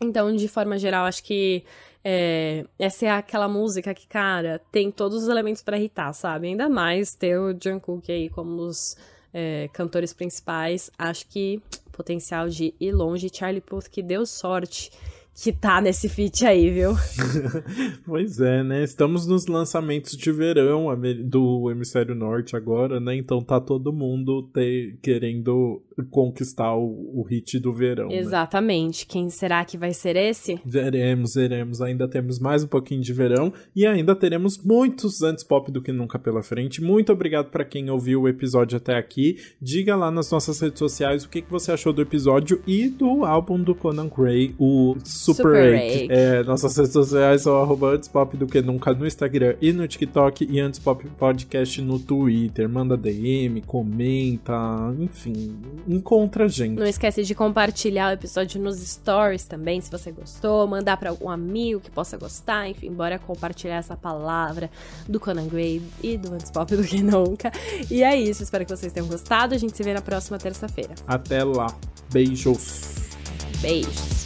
Então, de forma geral, acho que é, essa é aquela música que, cara, tem todos os elementos para irritar, sabe? Ainda mais ter o Jungkook aí como os é, cantores principais. Acho que potencial de ir longe. Charlie Puth, que deu sorte que tá nesse feat aí, viu? pois é, né? Estamos nos lançamentos de verão do Hemisfério Norte agora, né? Então tá todo mundo querendo conquistar o, o hit do verão. Né? Exatamente. Né? Quem será que vai ser esse? Veremos, veremos. Ainda temos mais um pouquinho de verão e ainda teremos muitos antes pop do que nunca pela frente. Muito obrigado para quem ouviu o episódio até aqui. Diga lá nas nossas redes sociais o que, que você achou do episódio e do álbum do Conan Gray, o Super, Super É, nossas redes sociais são arroba antes pop do que nunca no Instagram e no TikTok e antes pop podcast no Twitter. Manda DM, comenta, enfim encontra a gente. Não esquece de compartilhar o episódio nos stories também, se você gostou, mandar para algum amigo que possa gostar, enfim, bora compartilhar essa palavra do Conan Gray e do Antes Pop do que nunca. E é isso, espero que vocês tenham gostado. A gente se vê na próxima terça-feira. Até lá. Beijos. Beijos.